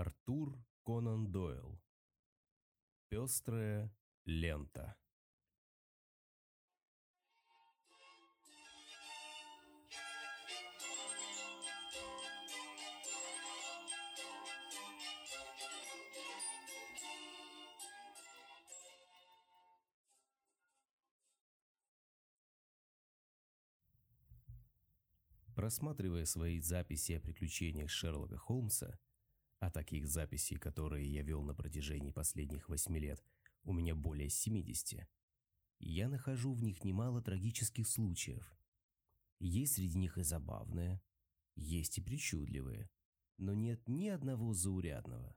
Артур Конан Дойл. Пестрая лента. Просматривая свои записи о приключениях Шерлока Холмса, а таких записей, которые я вел на протяжении последних восьми лет, у меня более 70, я нахожу в них немало трагических случаев. Есть среди них и забавные, есть и причудливые, но нет ни одного заурядного.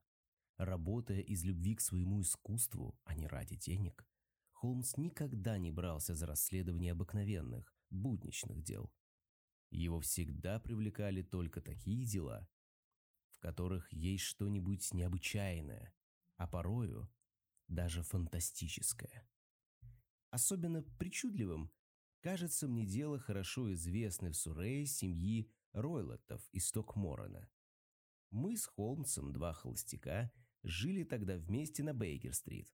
Работая из любви к своему искусству, а не ради денег, Холмс никогда не брался за расследование обыкновенных, будничных дел. Его всегда привлекали только такие дела, которых есть что-нибудь необычайное, а порою даже фантастическое. Особенно причудливым кажется мне дело хорошо известной в Сурее семьи Ройлоттов из Стокморона. Мы с Холмсом, два холостяка, жили тогда вместе на Бейкер-стрит.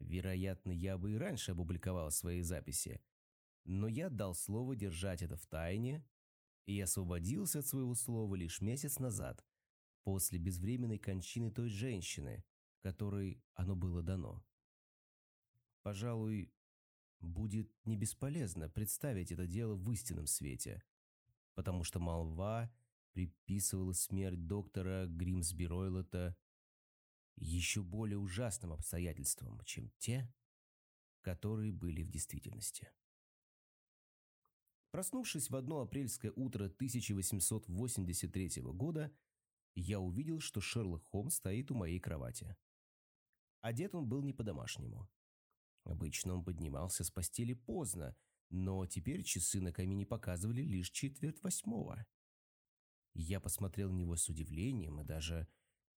Вероятно, я бы и раньше опубликовал свои записи, но я дал слово держать это в тайне и освободился от своего слова лишь месяц назад, после безвременной кончины той женщины, которой оно было дано. Пожалуй, будет не бесполезно представить это дело в истинном свете, потому что молва приписывала смерть доктора Гримсби Ройлота еще более ужасным обстоятельствам, чем те, которые были в действительности. Проснувшись в одно апрельское утро 1883 года, я увидел, что Шерлок Холмс стоит у моей кровати. Одет он был не по-домашнему. Обычно он поднимался с постели поздно, но теперь часы на камине показывали лишь четверть восьмого. Я посмотрел на него с удивлением и даже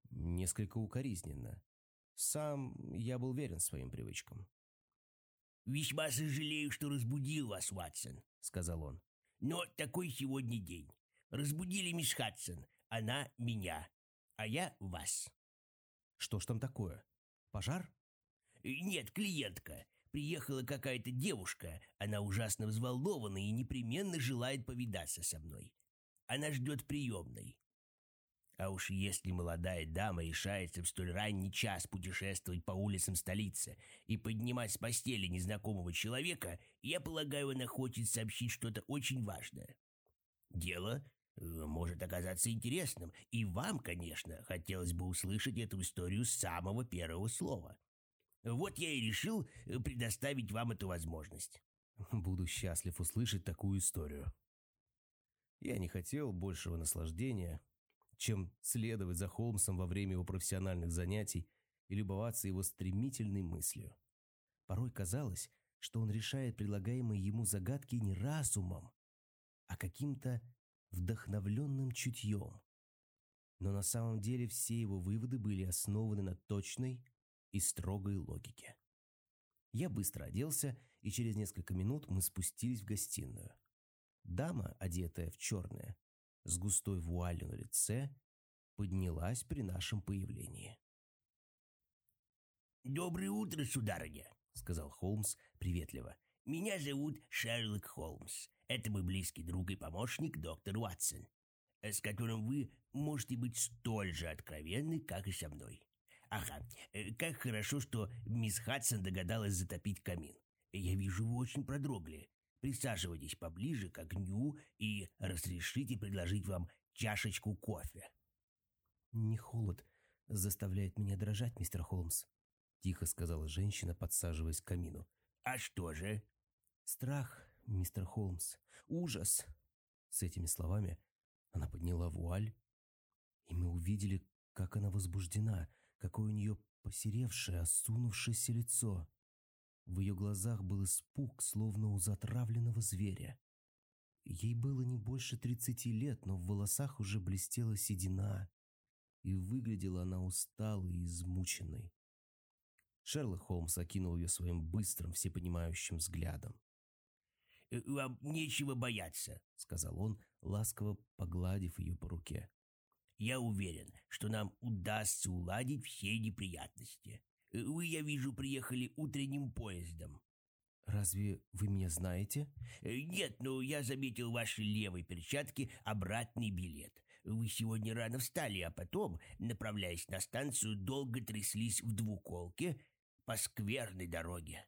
несколько укоризненно. Сам я был верен своим привычкам. «Весьма сожалею, что разбудил вас, Ватсон», — сказал он. «Но такой сегодня день. Разбудили мисс Хадсон, она меня, а я вас». «Что ж там такое? Пожар?» «Нет, клиентка. Приехала какая-то девушка. Она ужасно взволнована и непременно желает повидаться со мной. Она ждет приемной. А уж если молодая дама решается в столь ранний час путешествовать по улицам столицы и поднимать с постели незнакомого человека, я полагаю, она хочет сообщить что-то очень важное. Дело э, может оказаться интересным, и вам, конечно, хотелось бы услышать эту историю с самого первого слова. Вот я и решил э, предоставить вам эту возможность. Буду счастлив услышать такую историю. Я не хотел большего наслаждения, чем следовать за Холмсом во время его профессиональных занятий и любоваться его стремительной мыслью. Порой казалось, что он решает предлагаемые ему загадки не разумом, а каким-то вдохновленным чутьем. Но на самом деле все его выводы были основаны на точной и строгой логике. Я быстро оделся, и через несколько минут мы спустились в гостиную. Дама, одетая в черное, с густой вуалью на лице, поднялась при нашем появлении. «Доброе утро, сударыня», — сказал Холмс приветливо. «Меня зовут Шерлок Холмс. Это мой близкий друг и помощник доктор Уатсон, с которым вы можете быть столь же откровенны, как и со мной. Ага, э, как хорошо, что мисс Хадсон догадалась затопить камин. Я вижу, вы очень продрогли. Присаживайтесь поближе к огню и разрешите предложить вам чашечку кофе». «Не холод заставляет меня дрожать, мистер Холмс», — тихо сказала женщина, подсаживаясь к камину. «А что же?» «Страх, мистер Холмс. Ужас!» С этими словами она подняла вуаль, и мы увидели, как она возбуждена, какое у нее посеревшее, осунувшееся лицо. В ее глазах был испуг, словно у затравленного зверя. Ей было не больше тридцати лет, но в волосах уже блестела седина, и выглядела она усталой и измученной. Шерлок Холмс окинул ее своим быстрым, всепонимающим взглядом. «Э, «Вам нечего бояться», — сказал он, ласково погладив ее по руке. Я уверен, что нам удастся уладить все неприятности. Вы, я вижу, приехали утренним поездом. Разве вы меня знаете? Э, нет, но я заметил в вашей левой перчатке обратный билет. Вы сегодня рано встали, а потом, направляясь на станцию, долго тряслись в двуколке по скверной дороге.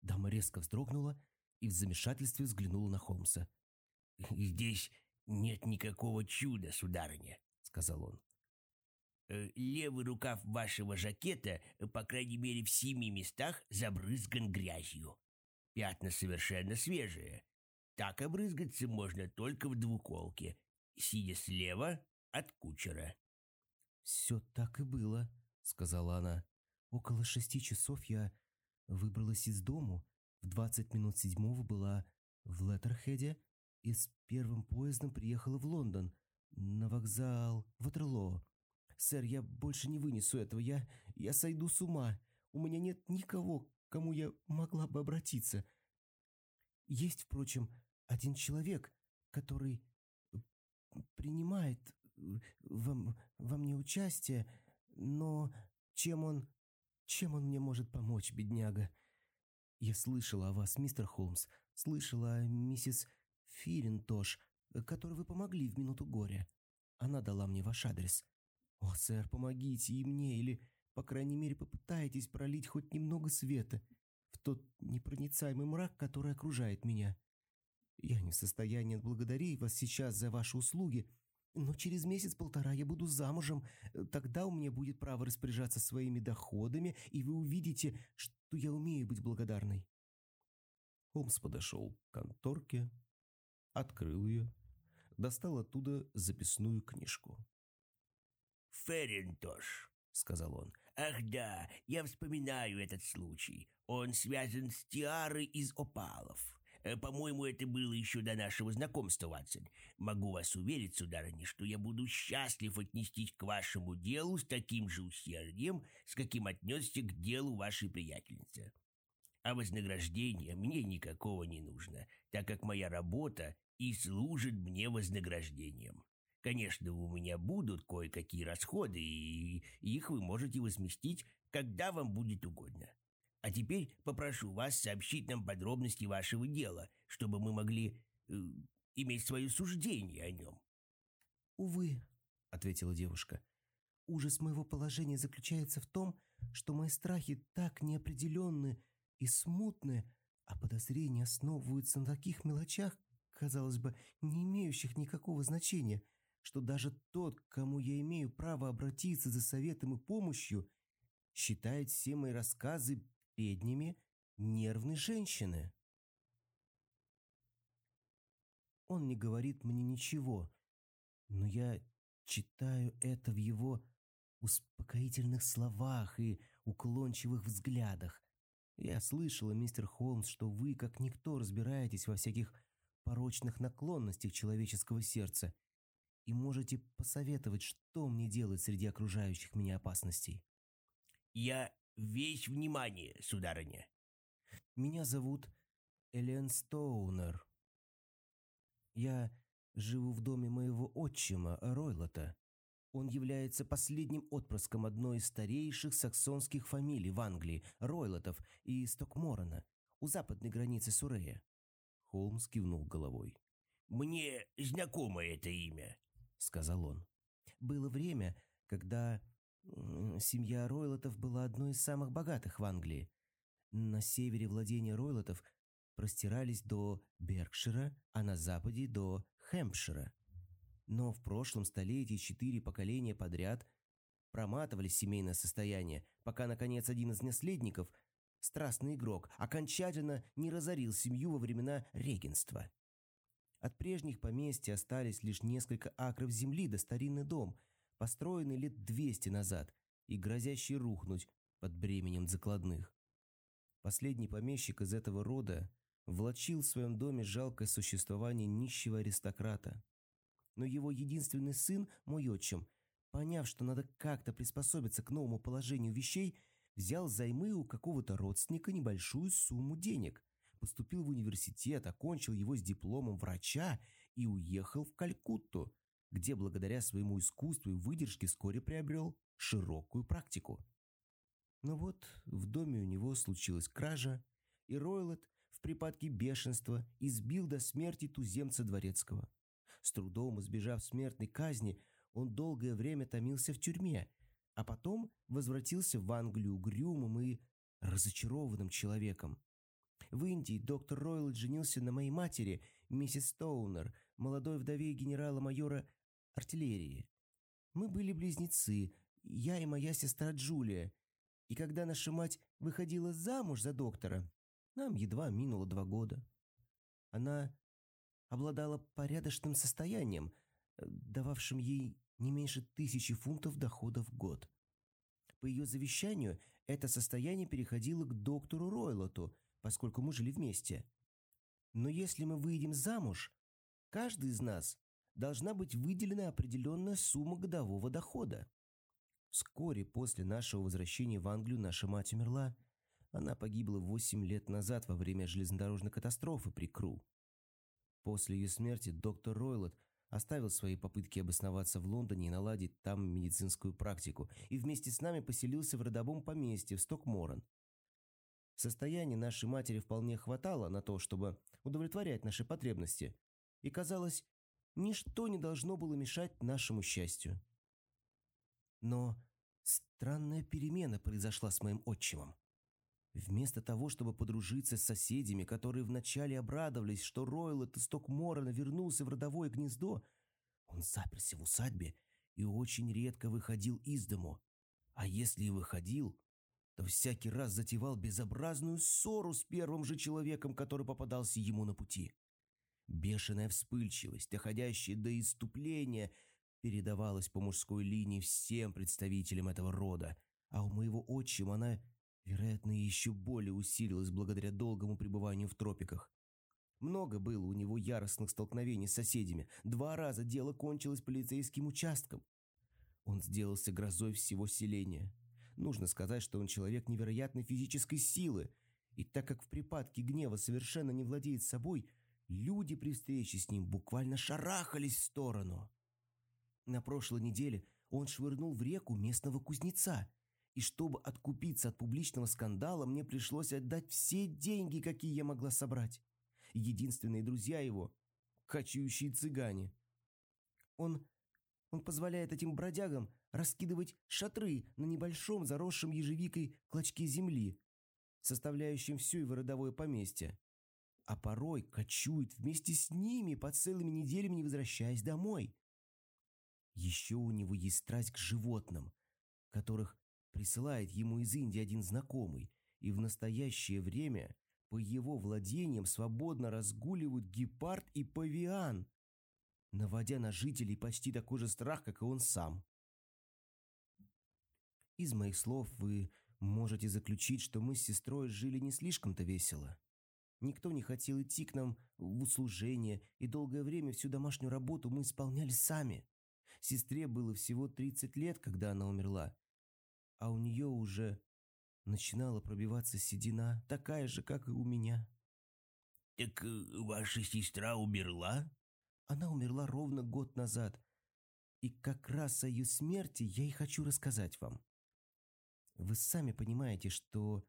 Дама резко вздрогнула и в замешательстве взглянула на Холмса. «Здесь нет никакого чуда, сударыня», — сказал он. Э, «Левый рукав вашего жакета, по крайней мере в семи местах, забрызган грязью. Пятна совершенно свежие. Так обрызгаться можно только в двуколке, сидя слева от кучера». «Все так и было», — сказала она. «Около шести часов я выбралась из дому, в двадцать минут седьмого была в Леттерхеде и с первым поездом приехала в Лондон, на вокзал Ватерлоо. Сэр, я больше не вынесу этого, я... я сойду с ума. У меня нет никого, к кому я могла бы обратиться. Есть, впрочем, один человек, который принимает э, во, во мне участие, но чем он... чем он мне может помочь, бедняга? Я слышала о вас, мистер Холмс, слышала о миссис Филинтош, которой вы помогли в минуту горя. Она дала мне ваш адрес. О, сэр, помогите и мне, или, по крайней мере, попытайтесь пролить хоть немного света в тот непроницаемый мрак, который окружает меня. Я не в состоянии отблагодарить вас сейчас за ваши услуги, но через месяц-полтора я буду замужем. Тогда у меня будет право распоряжаться своими доходами, и вы увидите, я умею быть благодарной». Холмс подошел к конторке, открыл ее, достал оттуда записную книжку. «Ферринтош», — сказал он. «Ах да, я вспоминаю этот случай. Он связан с тиарой из опалов. Э, по-моему, это было еще до нашего знакомства, Ватсон. Могу вас уверить, сударыня, что я буду счастлив отнестись к вашему делу с таким же усердием, с каким отнесся к делу вашей приятельницы. А вознаграждения мне никакого не нужно, так как моя работа и служит мне вознаграждением. Конечно, у меня будут кое-какие расходы, и их вы можете возместить, когда вам будет угодно. А теперь попрошу вас сообщить нам подробности вашего дела, чтобы мы могли э, иметь свое суждение о нем». «Увы», — ответила девушка, — «ужас моего положения заключается в том, что мои страхи так неопределенны и смутны, а подозрения основываются на таких мелочах, казалось бы, не имеющих никакого значения, что даже тот, к кому я имею право обратиться за советом и помощью, считает все мои рассказы бреднями нервной женщины. Он не говорит мне ничего, но я читаю это в его успокоительных словах и уклончивых взглядах. Я слышала, мистер Холмс, что вы, как никто, разбираетесь во всяких порочных наклонностях человеческого сердца и можете посоветовать, что мне делать среди окружающих меня опасностей. «Я весь внимание, сударыня». «Меня зовут Элен Стоунер. Я живу в доме моего отчима, Ройлота. Он является последним отпрыском одной из старейших саксонских фамилий в Англии, Ройлотов и Стокморона, у западной границы Сурея». Холмс кивнул головой. «Мне знакомо это имя», — сказал он. «Было время, когда Семья Ройлотов была одной из самых богатых в Англии. На севере владения Ройлотов простирались до Беркшира, а на западе до Хэмпшира. Но в прошлом столетии четыре поколения подряд проматывали семейное состояние, пока, наконец, один из наследников, страстный игрок, окончательно не разорил семью во времена регенства. От прежних поместья остались лишь несколько акров земли да старинный дом – построенный лет 200 назад и грозящий рухнуть под бременем закладных. Последний помещик из этого рода влачил в своем доме жалкое существование нищего аристократа. Но его единственный сын, мой отчим, поняв, что надо как-то приспособиться к новому положению вещей, взял займы у какого-то родственника небольшую сумму денег, поступил в университет, окончил его с дипломом врача и уехал в Калькутту, где благодаря своему искусству и выдержке вскоре приобрел широкую практику. Но вот в доме у него случилась кража, и Ройлот в припадке бешенства избил до смерти туземца дворецкого. С трудом избежав смертной казни, он долгое время томился в тюрьме, а потом возвратился в Англию угрюмым и разочарованным человеком. В Индии доктор Ройл женился на моей матери, миссис Стоунер, молодой вдове генерала-майора артиллерии. Мы были близнецы, я и моя сестра Джулия, и когда наша мать выходила замуж за доктора, нам едва минуло два года. Она обладала порядочным состоянием, дававшим ей не меньше тысячи фунтов дохода в год. По ее завещанию это состояние переходило к доктору Ройлоту, поскольку мы жили вместе. Но если мы выйдем замуж, каждый из нас должна быть выделена определенная сумма годового дохода. Вскоре после нашего возвращения в Англию наша мать умерла. Она погибла 8 лет назад во время железнодорожной катастрофы при Кру. После ее смерти доктор Ройлот оставил свои попытки обосноваться в Лондоне и наладить там медицинскую практику, и вместе с нами поселился в родовом поместье в Стокморон. Состояние нашей матери вполне хватало на то, чтобы удовлетворять наши потребности, и, казалось, ничто не должно было мешать нашему счастью. Но странная перемена произошла с моим отчимом. Вместо того, чтобы подружиться с соседями, которые вначале обрадовались, что Ройлот из Стокморона вернулся в родовое гнездо, он заперся в усадьбе и очень редко выходил из дому. А если и выходил, то всякий раз затевал безобразную ссору с первым же человеком, который попадался ему на пути. Бешеная вспыльчивость, доходящая до иступления – передавалась по мужской линии всем представителям этого рода, а у моего отчима она, вероятно, еще более усилилась благодаря долгому пребыванию в тропиках. Много было у него яростных столкновений с соседями. Два раза дело кончилось полицейским участком. Он сделался грозой всего селения. Нужно сказать, что он человек невероятной физической силы. И так как в припадке гнева совершенно не владеет собой, люди при встрече с ним буквально шарахались в сторону. На прошлой неделе он швырнул в реку местного кузнеца, и чтобы откупиться от публичного скандала, мне пришлось отдать все деньги, какие я могла собрать. Единственные друзья его – кочующие цыгане. Он, он позволяет этим бродягам раскидывать шатры на небольшом заросшем ежевикой клочке земли, составляющем все его родовое поместье. А порой кочует вместе с ними по целыми неделями, не возвращаясь домой. Еще у него есть страсть к животным, которых присылает ему из Индии один знакомый, и в настоящее время по его владениям свободно разгуливают гепард и павиан, наводя на жителей почти такой же страх, как и он сам. Из моих слов вы можете заключить, что мы с сестрой жили не слишком-то весело. Никто не хотел идти к нам в услужение, и долгое время всю домашнюю работу мы исполняли сами. Сестре было всего 30 лет, когда она умерла, а у нее уже начинала пробиваться седина, такая же, как и у меня. «Так э, ваша сестра умерла?» Она умерла ровно год назад, и как раз о ее смерти я и хочу рассказать вам. Вы сами понимаете, что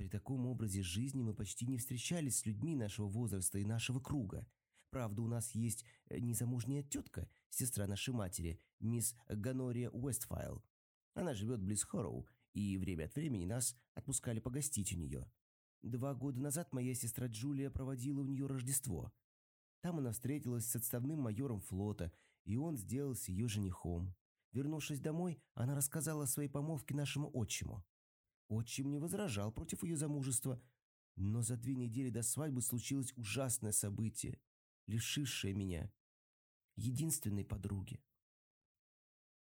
при таком образе жизни мы почти не встречались с людьми нашего возраста и нашего круга – Правда, у нас есть э, незамужняя тетка, сестра нашей матери, мисс Ганория Уэстфайл. Она живет близ Хорроу, и время от времени нас отпускали погостить у нее. Два года назад моя сестра Джулия проводила у нее Рождество. Там она встретилась с отставным майором флота, и он сделался ее женихом. Вернувшись домой, она рассказала о своей помолвке нашему отчиму. Отчим не возражал против ее замужества, но за две недели до свадьбы случилось ужасное событие лишившая меня единственной подруги.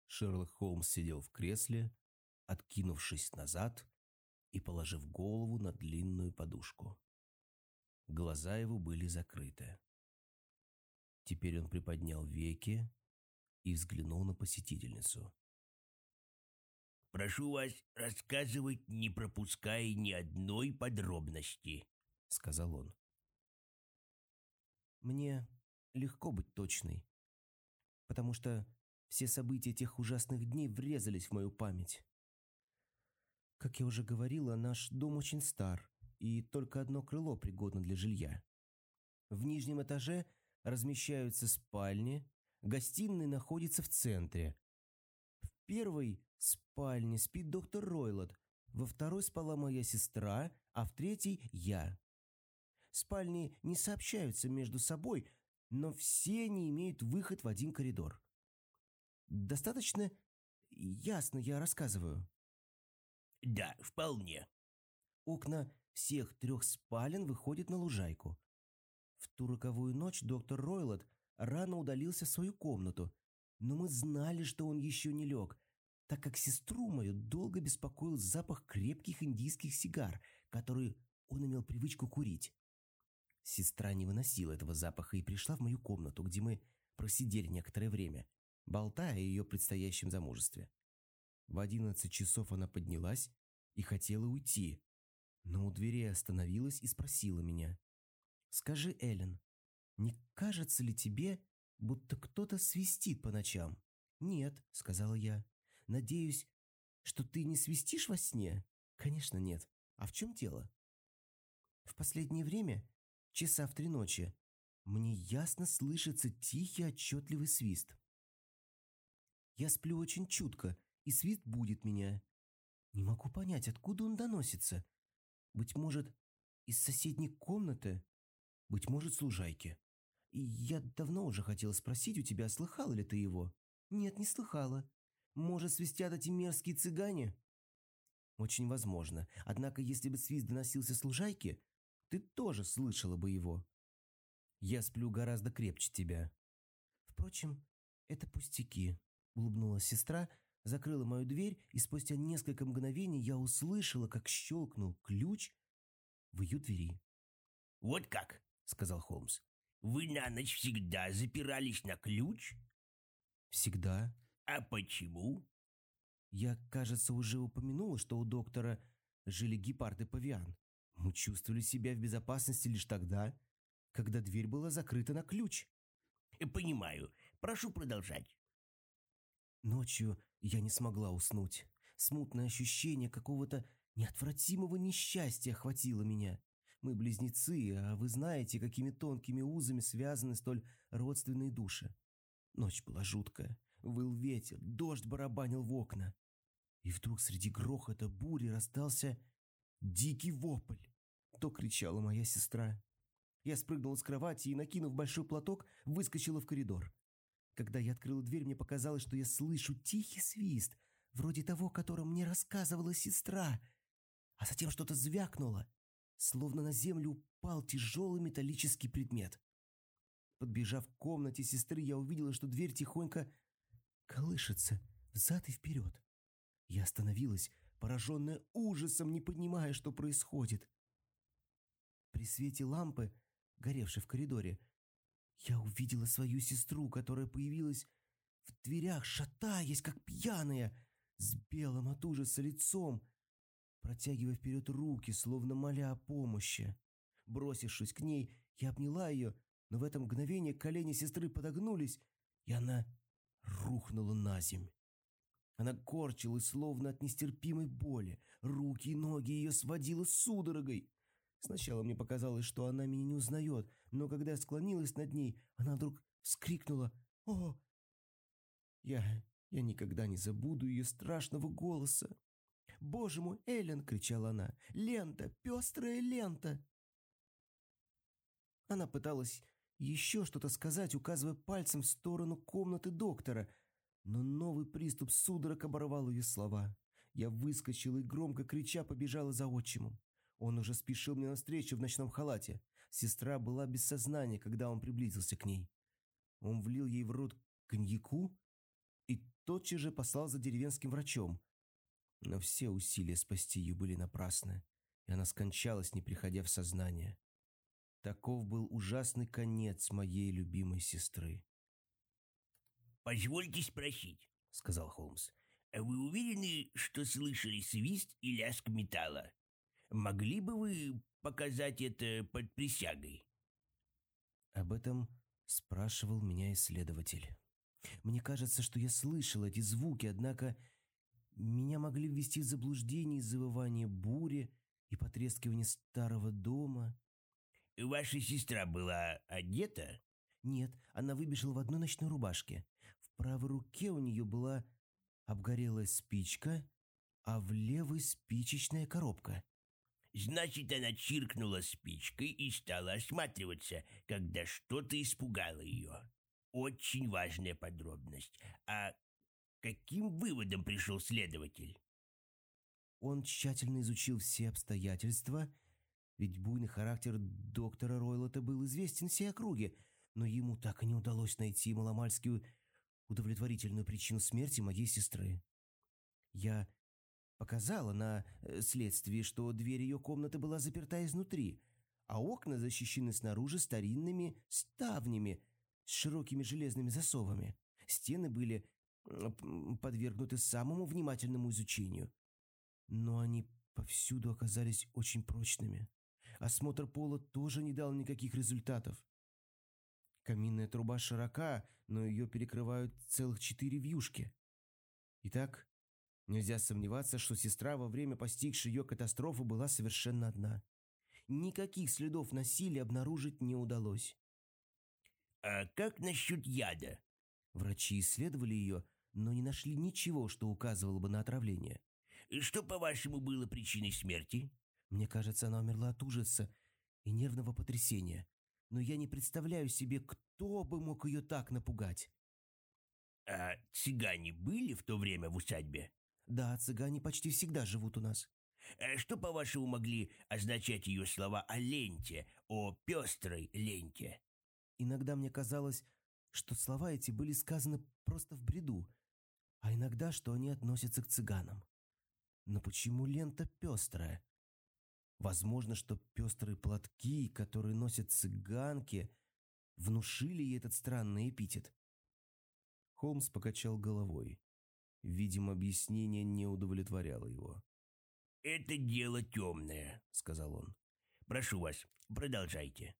Шерлок Холмс сидел в кресле, откинувшись назад и положив голову на длинную подушку. Глаза его были закрыты. Теперь он приподнял веки и взглянул на посетительницу. «Прошу вас рассказывать, не пропуская ни одной подробности», — сказал он. Мне легко быть точной. потому что все события тех ужасных дней врезались в мою память. Как я уже говорила, наш дом очень стар, и только одно крыло пригодно для жилья. В нижнем этаже размещаются спальни, гостиная находится в центре. Первой спальне спит доктор Ройлот, во второй спала моя сестра, а в третьей – я. Спальни не сообщаются между собой, но все они имеют выход в один коридор. Достаточно ясно я рассказываю. Да, вполне. Окна всех трех спален выходят на лужайку. В ту роковую ночь доктор Ройлот рано удалился в свою комнату, но мы знали, что он еще не лег, так как сестру мою долго беспокоил запах крепких индийских сигар, которые он имел привычку курить. Сестра не выносила этого запаха и пришла в мою комнату, где мы просидели некоторое время, болтая о ее предстоящем замужестве. В одиннадцать часов она поднялась и хотела уйти, но у двери остановилась и спросила меня. «Скажи, Эллен, не кажется ли тебе, будто кто-то свистит по ночам?» «Нет», — сказала я. «Надеюсь, что ты не свистишь во сне?» «Конечно, нет. А в чем дело?» «В последнее время, часа в три ночи, мне ясно слышится тихий отчетливый свист. Я сплю очень чутко, и свист будет меня. Не могу понять, откуда он доносится. Быть может, из соседней комнаты, быть может, с лужайки. Я давно уже хотела спросить у тебя, слыхала ли ты его? Нет, не слыхала. Может, свистят эти мерзкие цыгане? Очень возможно. Однако, если бы свист доносился с лужайки, ты тоже слышала бы его. Я сплю гораздо крепче тебя. Впрочем, это пустяки, улыбнулась сестра, закрыла мою дверь, и спустя несколько мгновений я услышала, как щелкнул ключ в ее двери. «Вот как?» — сказал Холмс. «Вы на ночь всегда запирались на ключ?» «Всегда». «А почему?» Я, кажется, уже упомянула, что у доктора жили гепарды павиан. Мы чувствовали себя в безопасности лишь тогда, когда дверь была закрыта на ключ. «Понимаю. Прошу продолжать». Ночью я не смогла уснуть. Смутное ощущение какого-то неотвратимого несчастья охватило меня. Мы близнецы, а вы знаете, какими тонкими узами связаны столь родственные души. Ночь была жуткая. Выл ветер, дождь барабанил в окна. И вдруг среди грохота бури раздался дикий вопль. То кричала моя сестра. Я спрыгнула с кровати и, накинув большой платок, выскочила в коридор. Когда я открыла дверь, мне показалось, что я слышу тихий свист, вроде того, которым мне рассказывала сестра. А затем что-то звякнуло, словно на землю упал тяжелый металлический предмет. Подбежав к комнате сестры, я увидела, что дверь тихонько колышется взад и вперед. Я остановилась, пораженная ужасом, не понимая, что происходит. При свете лампы, горевшей в коридоре, я увидела свою сестру, которая появилась в дверях, шатаясь, как пьяная, с белым от ужаса лицом, протягивая вперед руки, словно моля о помощи. Бросившись к ней, я обняла ее, но в это мгновение колени сестры подогнулись, и она рухнула на земь. Она корчилась, словно от нестерпимой боли. Руки и ноги ее сводило судорогой. Сначала мне показалось, что она меня не узнает, но когда я склонилась над ней, она вдруг вскрикнула «О!». Я... я никогда не забуду ее страшного голоса. «Боже мой, Эллен!» — кричала она. «Лента! Пестрая лента!» Она пыталась еще что-то сказать, указывая пальцем в сторону комнаты доктора, но новый приступ судорог оборвал ее слова. Я выскочила и громко крича побежала за отчимом. Он уже спешил мне навстречу в ночном халате. Сестра была без сознания, когда он приблизился к ней. Он влил ей в рот коньяку и тотчас же послал за деревенским врачом. Но все усилия спасти ее были напрасны, и она скончалась, не приходя в сознание. Таков был ужасный конец моей любимой сестры. «Позвольте спросить», — сказал Холмс. «А вы уверены, что слышали свист и лязг металла?» Могли бы вы показать это под присягой?» Об этом спрашивал меня исследователь. Мне кажется, что я слышал эти звуки, однако меня могли ввести в заблуждение завывание бури и потрескивание старого дома. Ваша сестра была одета? Нет, она выбежала в одной ночной рубашке. В правой руке у нее была обгорелая спичка, а в левой спичечная коробка. Значит, она чиркнула спичкой и стала осматриваться, когда что-то испугало ее. Очень важная подробность. А каким выводом пришел следователь? Он тщательно изучил все обстоятельства, ведь буйный характер доктора Ройлота был известен всей округе, но ему так и не удалось найти маломальски удовлетворительную причину смерти моей сестры. Я показала на э, следствии, что дверь ее комнаты была заперта изнутри, а окна защищены снаружи старинными ставнями с широкими железными засовами. Стены были подвергнуты самому внимательному изучению. Но они повсюду оказались очень прочными. Осмотр пола тоже не дал никаких результатов. Каминная труба широка, но ее перекрывают целых четыре вьюшки. Итак, нельзя сомневаться, что сестра во время постигшей ее катастрофы была совершенно одна. Никаких следов насилия обнаружить не удалось. «А как насчет яда?» Врачи исследовали ее, но не нашли ничего, что указывало бы на отравление. «Что, по-вашему, было причиной смерти?» Мне кажется, она умерла от ужаса и нервного потрясения. Но я не представляю себе, кто бы мог ее так напугать. А цыгане были в то время в усадьбе? Да, цыгане почти всегда живут у нас. А что, по-вашему, могли означать ее слова о ленте, о пестрой ленте? Иногда мне казалось, что слова эти были сказаны просто в бреду, а иногда, что они относятся к цыганам. Но почему лента пестрая? Возможно, что пестрые платки, которые носят цыганки, внушили ей этот странный эпитет. Холмс покачал головой. Видимо, объяснение не удовлетворяло его. «Это дело темное», — сказал он. «Прошу вас, продолжайте».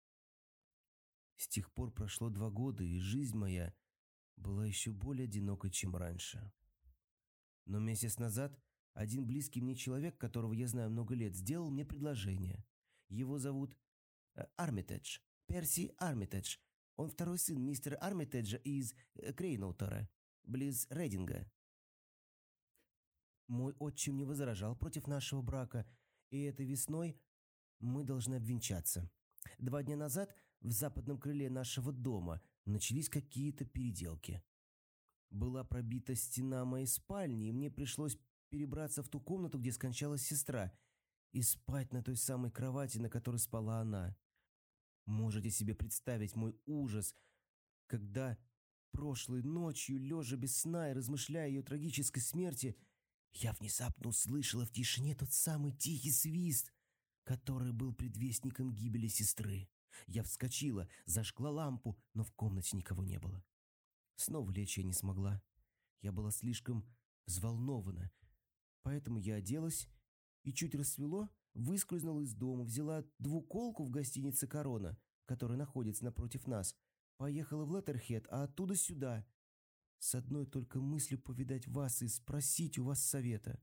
С тех пор прошло два года, и жизнь моя была еще более одинокой, чем раньше. Но месяц назад один близкий мне человек, которого я знаю много лет, сделал мне предложение. Его зовут э, Армитедж. Перси Армитедж. Он второй сын мистера Армитеджа из э, Крейноутера, близ Рейдинга. Мой отчим не возражал против нашего брака, и этой весной мы должны обвенчаться. Два дня назад в западном крыле нашего дома начались какие-то переделки. Была пробита стена моей спальни, и мне пришлось перебраться в ту комнату, где скончалась сестра, и спать на той самой кровати, на которой спала она. Можете себе представить мой ужас, когда прошлой ночью, лежа без сна и размышляя о ее трагической смерти, я внезапно услышала в тишине тот самый тихий свист, который был предвестником гибели сестры. Я вскочила, зажгла лампу, но в комнате никого не было. Снова лечь я не смогла. Я была слишком взволнована, Поэтому я оделась и чуть рассвело, выскользнула из дома, взяла двуколку в гостинице «Корона», которая находится напротив нас, поехала в Леттерхед, а оттуда сюда. С одной только мыслью повидать вас и спросить у вас совета.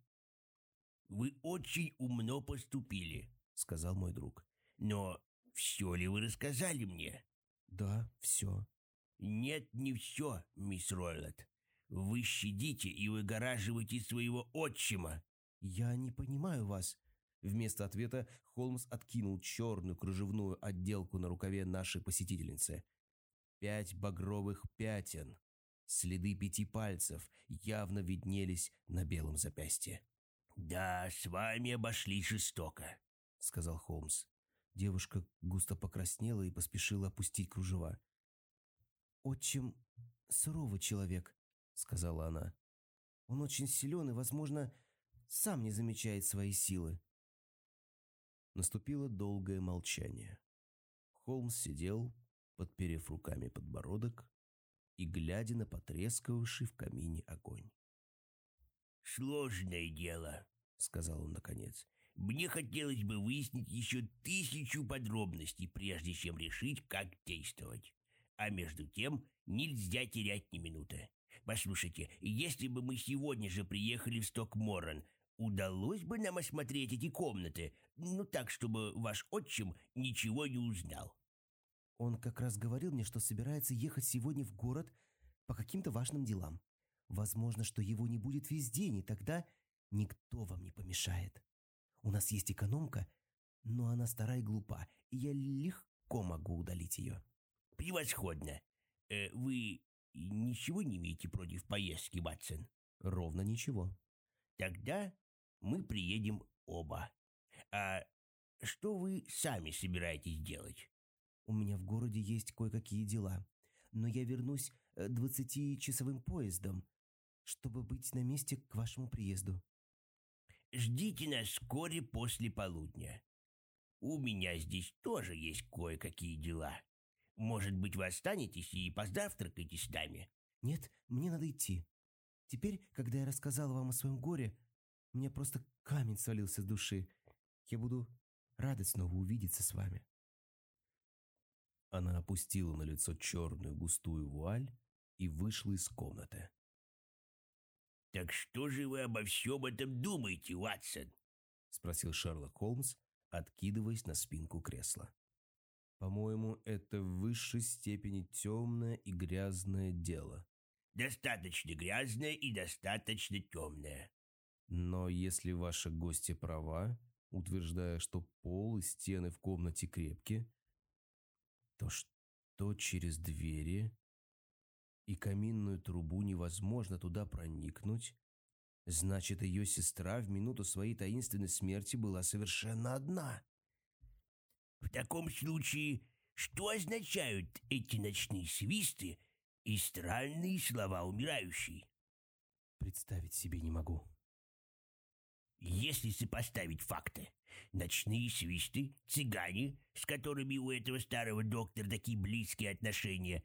«Вы очень умно поступили», — сказал мой друг. «Но все ли вы рассказали мне?» «Да, все». «Нет, не все, мисс Ройлот. Вы щадите и выгораживаете своего отчима. Я не понимаю вас. Вместо ответа Холмс откинул черную кружевную отделку на рукаве нашей посетительницы. Пять багровых пятен. Следы пяти пальцев явно виднелись на белом запястье. «Да, с вами обошли жестоко», — сказал Холмс. Девушка густо покраснела и поспешила опустить кружева. «Отчим суровый человек», — сказала она. «Он очень силен и, возможно, сам не замечает свои силы». Наступило долгое молчание. Холмс сидел, подперев руками подбородок и глядя на потрескавший в камине огонь. «Сложное дело», — сказал он наконец. «Мне хотелось бы выяснить еще тысячу подробностей, прежде чем решить, как действовать. А между тем нельзя терять ни минуты. Послушайте, если бы мы сегодня же приехали в Стокморрен, удалось бы нам осмотреть эти комнаты, ну так, чтобы ваш отчим ничего не узнал. Он как раз говорил мне, что собирается ехать сегодня в город по каким-то важным делам. Возможно, что его не будет весь день, и тогда никто вам не помешает. У нас есть экономка, но она старая и глупа, и я легко могу удалить ее. Превосходно. Э, вы ничего не имеете против поездки, Батсон? Ровно ничего. Тогда мы приедем оба. А что вы сами собираетесь делать? У меня в городе есть кое-какие дела, но я вернусь э, двадцатичасовым поездом, чтобы быть на месте к вашему приезду. Ждите нас вскоре после полудня. У меня здесь тоже есть кое-какие дела. Может быть, вы останетесь и позавтракаете с нами? Нет, мне надо идти. Теперь, когда я рассказала вам о своем горе, мне просто камень свалился с души. Я буду рада снова увидеться с вами. Она опустила на лицо черную густую вуаль и вышла из комнаты. «Так что же вы обо всем этом думаете, Ватсон?» — спросил Шерлок Холмс, откидываясь на спинку кресла. «По-моему, это в высшей степени темное и грязное дело». «Достаточно грязное и достаточно темное». «Но если ваша гостья права, утверждая, что пол и стены в комнате крепки, то что через двери и каминную трубу невозможно туда проникнуть, значит, ее сестра в минуту своей таинственной смерти была совершенно одна. В таком случае, что означают эти ночные свисты и странные слова умирающей? Представить себе не могу. Если сопоставить факты, ночные свисты, цыгане, с которыми у этого старого доктора такие близкие отношения,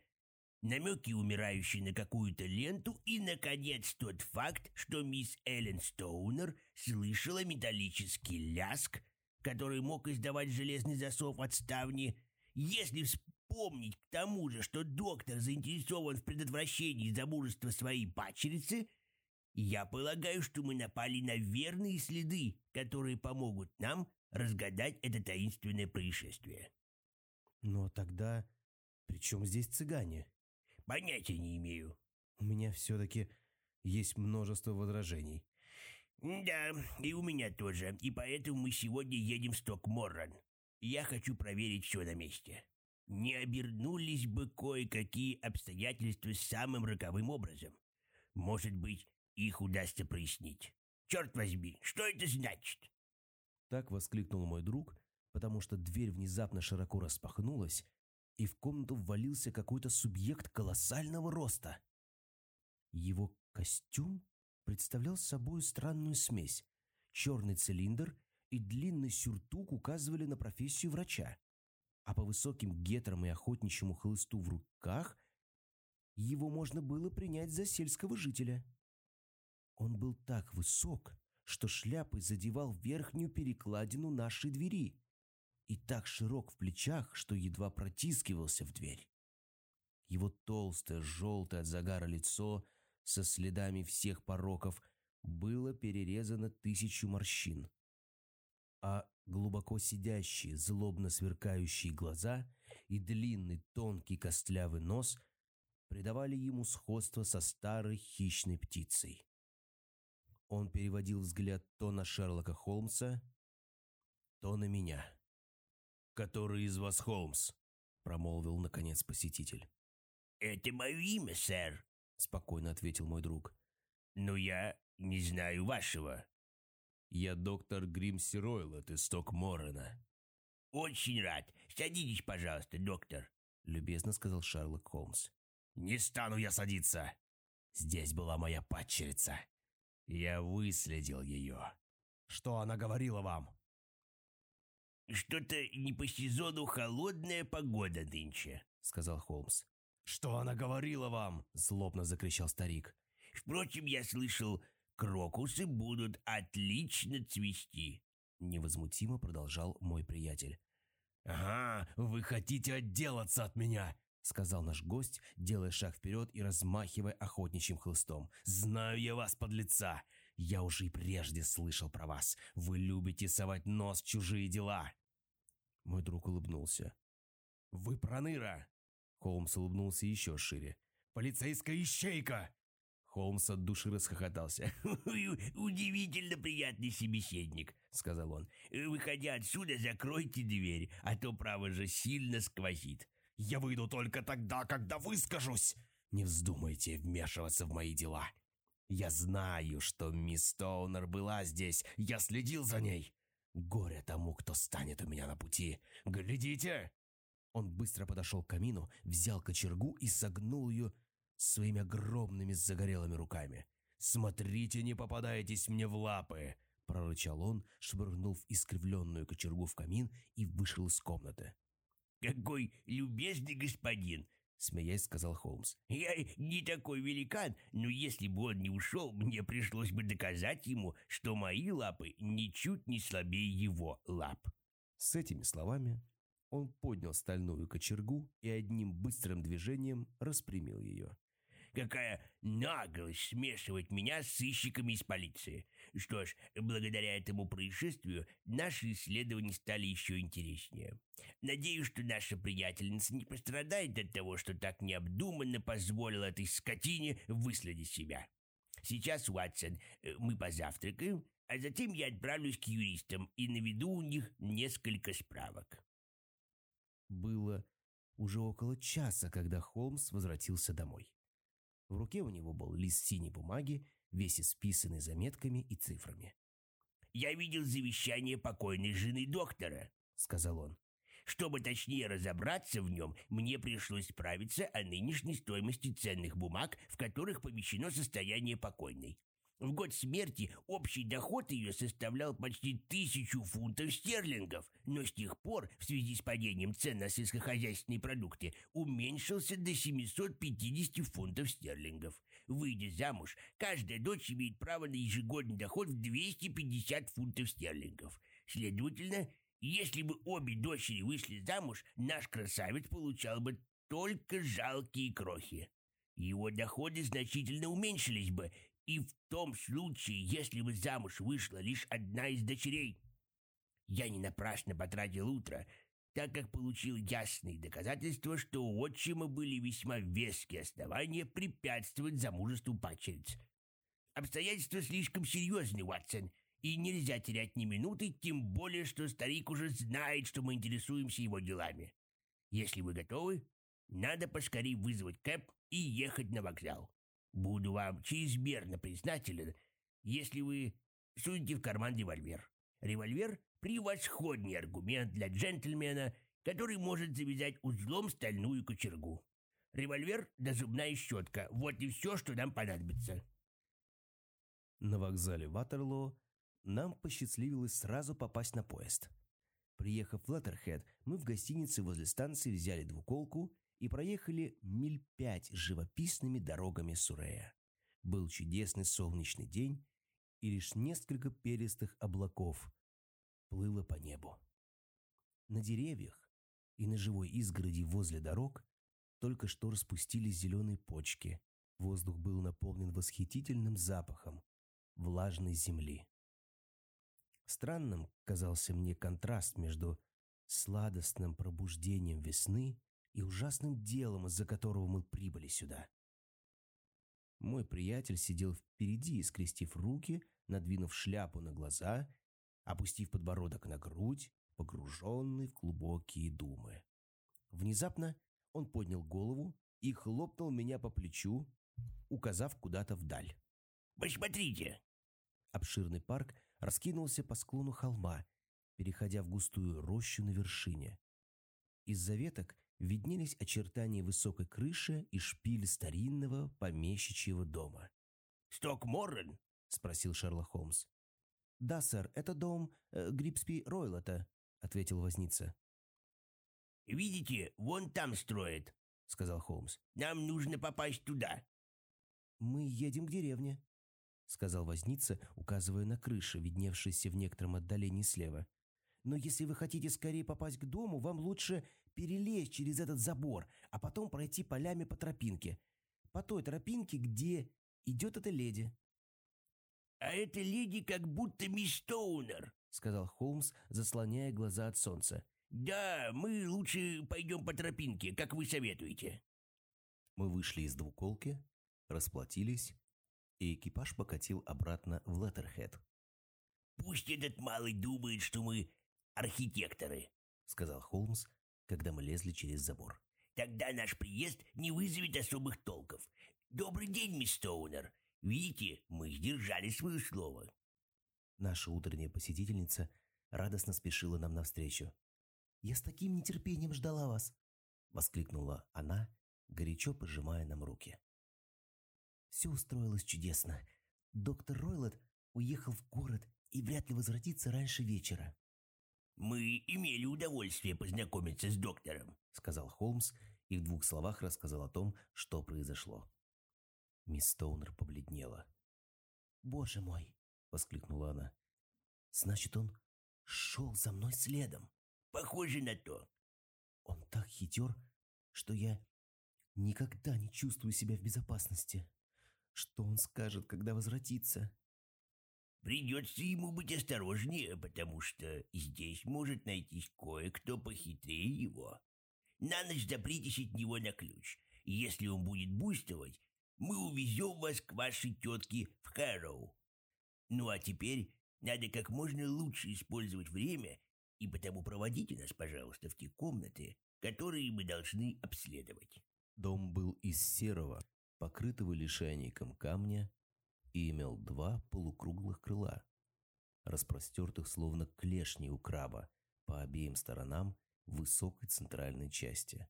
намеки умирающей на какую-то ленту и, наконец, тот факт, что мисс Эллен Стоунер слышала металлический ляск, который мог издавать железный засов от ставни, если вспомнить к тому же, что доктор заинтересован в предотвращении замужества своей пачерицы – я полагаю, что мы напали на верные следы, которые помогут нам разгадать это таинственное происшествие. Но тогда при чем здесь цыгане? Понятия не имею. У меня все-таки есть множество возражений. Да, и у меня тоже. И поэтому мы сегодня едем в Стокморран. Я хочу проверить все на месте. Не обернулись бы кое-какие обстоятельства самым роковым образом. Может быть, их удастся прояснить. Черт возьми, что это значит? Так воскликнул мой друг, потому что дверь внезапно широко распахнулась, и в комнату ввалился какой-то субъект колоссального роста. Его костюм представлял собой странную смесь. Черный цилиндр и длинный сюртук указывали на профессию врача, а по высоким гетрам и охотничьему хлысту в руках его можно было принять за сельского жителя. Он был так высок, что шляпой задевал верхнюю перекладину нашей двери и так широк в плечах, что едва протискивался в дверь. Его толстое, желтое от загара лицо со следами всех пороков было перерезано тысячу морщин, а глубоко сидящие, злобно сверкающие глаза и длинный, тонкий, костлявый нос придавали ему сходство со старой хищной птицей. Он переводил взгляд то на Шерлока Холмса, то на меня. «Который из вас Холмс?» – промолвил, наконец, посетитель. «Это мое имя, сэр», – спокойно ответил мой друг. «Но я не знаю вашего». «Я доктор Гримси Ройлот из Стокморрена». «Очень рад. Садитесь, пожалуйста, доктор», – любезно сказал Шерлок Холмс. «Не стану я садиться. Здесь была моя падчерица. Я выследил ее. Что она говорила вам?» «Что-то не по сезону холодная погода нынче», — сказал Холмс. «Что она говорила вам?» — злобно закричал старик. «Впрочем, я слышал, крокусы будут отлично цвести», — невозмутимо продолжал мой приятель. «Ага, вы хотите отделаться от меня. — сказал наш гость, делая шаг вперед и размахивая охотничьим хлыстом. «Знаю я вас, подлеца! Я уже и прежде слышал про вас. Вы любите совать нос в чужие дела!» Мой друг улыбнулся. «Вы проныра!» Холмс улыбнулся еще шире. «Полицейская ищейка!» Холмс от души расхохотался. «Удивительно приятный собеседник», — сказал он. «Выходя отсюда, закройте дверь, а то, право же, сильно сквозит». «Я выйду только тогда, когда выскажусь!» «Не вздумайте вмешиваться в мои дела. Я знаю, что мисс Стоунер была здесь, я следил за ней. Горе тому, кто станет у меня на пути. Глядите!» Он быстро подошел к камину, взял кочергу и согнул ее своими огромными загорелыми руками. «Смотрите, не попадайтесь мне в лапы!» – прорычал он, швырнув искривленную кочергу в камин и вышел из комнаты. «Какой любезный господин!» — смеясь сказал Холмс. «Я не такой великан, но если бы он не ушел, мне пришлось бы доказать ему, что мои лапы ничуть не слабее его лап». С этими словами он поднял стальную кочергу и одним быстрым движением распрямил ее. Какая наглость смешивать меня с сыщиками из полиции. Что ж, благодаря этому происшествию наши исследования стали еще интереснее. Надеюсь, что наша приятельница не пострадает от того, что так необдуманно позволила этой скотине выследить себя. Сейчас, Уатсон, мы позавтракаем, а затем я отправлюсь к юристам и наведу у них несколько справок. Было уже около часа, когда Холмс возвратился домой. В руке у него был лист синей бумаги, весь исписанный заметками и цифрами. «Я видел завещание покойной жены доктора», — сказал он. «Чтобы точнее разобраться в нем, мне пришлось справиться о нынешней стоимости ценных бумаг, в которых помещено состояние покойной. В год смерти общий доход ее составлял почти тысячу фунтов стерлингов, но с тех пор, в связи с падением цен на сельскохозяйственные продукты, уменьшился до 750 фунтов стерлингов. Выйдя замуж, каждая дочь имеет право на ежегодный доход в 250 фунтов стерлингов. Следовательно, если бы обе дочери вышли замуж, наш красавец получал бы только жалкие крохи. Его доходы значительно уменьшились бы, и в том случае, если бы замуж вышла лишь одна из дочерей. Я не напрасно потратил утро, так как получил ясные доказательства, что у отчима были весьма веские основания препятствовать замужеству падчериц. Обстоятельства слишком серьезны, Ватсон, и нельзя терять ни минуты, тем более, что старик уже знает, что мы интересуемся его делами. Если вы готовы, надо поскорее вызвать Кэп и ехать на вокзал. Буду вам чрезмерно признателен, если вы сунете в карман револьвер. Револьвер – превосходный аргумент для джентльмена, который может завязать узлом стальную кочергу. Револьвер да зубная щетка – вот и все, что нам понадобится. На вокзале Ватерлоо нам посчастливилось сразу попасть на поезд. Приехав в Леттерхед, мы в гостинице возле станции взяли двуколку и проехали миль пять живописными дорогами Сурея. Был чудесный солнечный день, и лишь несколько перистых облаков плыло по небу. На деревьях и на живой изгороди возле дорог только что распустились зеленые почки. Воздух был наполнен восхитительным запахом влажной земли. Странным казался мне контраст между сладостным пробуждением весны и ужасным делом, из-за которого мы прибыли сюда. Мой приятель сидел впереди, скрестив руки, надвинув шляпу на глаза, опустив подбородок на грудь, погруженный в глубокие думы. Внезапно он поднял голову и хлопнул меня по плечу, указав куда-то вдаль. «Посмотрите!» Обширный парк раскинулся по склону холма, переходя в густую рощу на вершине. Из-за веток виднелись очертания высокой крыши и шпиль старинного помещичьего дома. «Стокморрен?» — спросил Шерлок Холмс. «Да, сэр, это дом э, Грипспи Ройлота», — ответил возница. «Видите, вон там строят», — сказал Холмс. «Нам нужно попасть туда». «Мы едем к деревне», — сказал возница, указывая на крыши, видневшиеся в некотором отдалении слева. «Но если вы хотите скорее попасть к дому, вам лучше перелезть через этот забор, а потом пройти полями по тропинке. По той тропинке, где идет эта леди. «А эта леди как будто мисс Стоунер», — сказал Холмс, заслоняя глаза от солнца. «Да, мы лучше пойдем по тропинке, как вы советуете». Мы вышли из двуколки, расплатились, и экипаж покатил обратно в Леттерхед. «Пусть этот малый думает, что мы архитекторы», — сказал Холмс, когда мы лезли через забор. «Тогда наш приезд не вызовет особых толков. Добрый день, мисс Стоунер. Видите, мы сдержали свое слово». Наша утренняя посетительница радостно спешила нам навстречу. «Я с таким нетерпением ждала вас!» — воскликнула она, горячо пожимая нам руки. Все устроилось чудесно. Доктор Ройлот уехал в город и вряд ли возвратится раньше вечера. «Мы имели удовольствие познакомиться с доктором», — сказал Холмс и в двух словах рассказал о том, что произошло. Мисс Стоунер побледнела. «Боже мой!» — воскликнула она. «Значит, он шел за мной следом». «Похоже на то». «Он так хитер, что я никогда не чувствую себя в безопасности. Что он скажет, когда возвратится?» Придется ему быть осторожнее, потому что здесь может найтись кое-кто похитрее его. На ночь запритесь от него на ключ. Если он будет буйствовать, мы увезем вас к вашей тетке в Хэроу. Ну а теперь надо как можно лучше использовать время, и потому проводите нас, пожалуйста, в те комнаты, которые мы должны обследовать. Дом был из серого, покрытого лишайником камня, и имел два полукруглых крыла, распростертых словно клешни у краба по обеим сторонам высокой центральной части.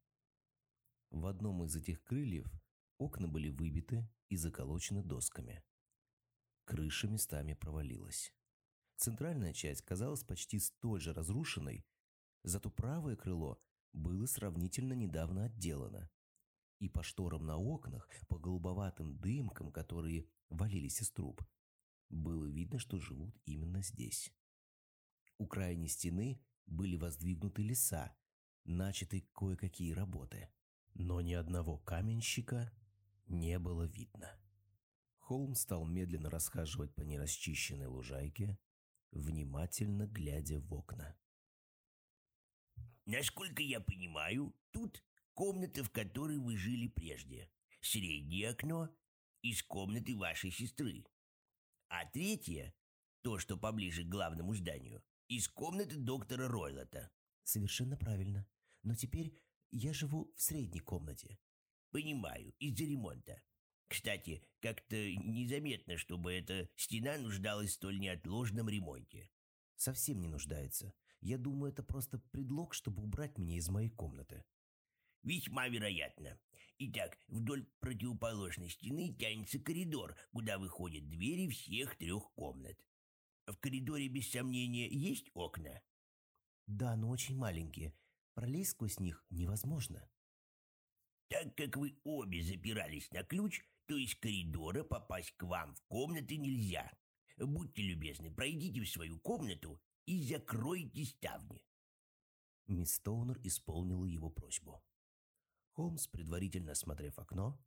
В одном из этих крыльев окна были выбиты и заколочены досками. Крыша местами провалилась. Центральная часть казалась почти столь же разрушенной, зато правое крыло было сравнительно недавно отделано. И по шторам на окнах, по голубоватым дымкам, которые валились из труб. Было видно, что живут именно здесь. У крайней стены были воздвигнуты леса, начаты кое-какие работы. Но ни одного каменщика не было видно. Холм стал медленно расхаживать по нерасчищенной лужайке, внимательно глядя в окна. «Насколько я понимаю, тут комната, в которой вы жили прежде. Среднее окно из комнаты вашей сестры. А третье, то, что поближе к главному зданию, из комнаты доктора Ройлота. Совершенно правильно. Но теперь я живу в средней комнате. Понимаю, из-за ремонта. Кстати, как-то незаметно, чтобы эта стена нуждалась в столь неотложном ремонте. Совсем не нуждается. Я думаю, это просто предлог, чтобы убрать меня из моей комнаты. Весьма вероятно. Итак, вдоль противоположной стены тянется коридор, куда выходят двери всех трех комнат. В коридоре, без сомнения, есть окна? Да, но очень маленькие. Пролезть сквозь них невозможно. Так как вы обе запирались на ключ, то из коридора попасть к вам в комнаты нельзя. Будьте любезны, пройдите в свою комнату и закройте ставни. Мисс Стоунер исполнила его просьбу. Холмс, предварительно осмотрев окно,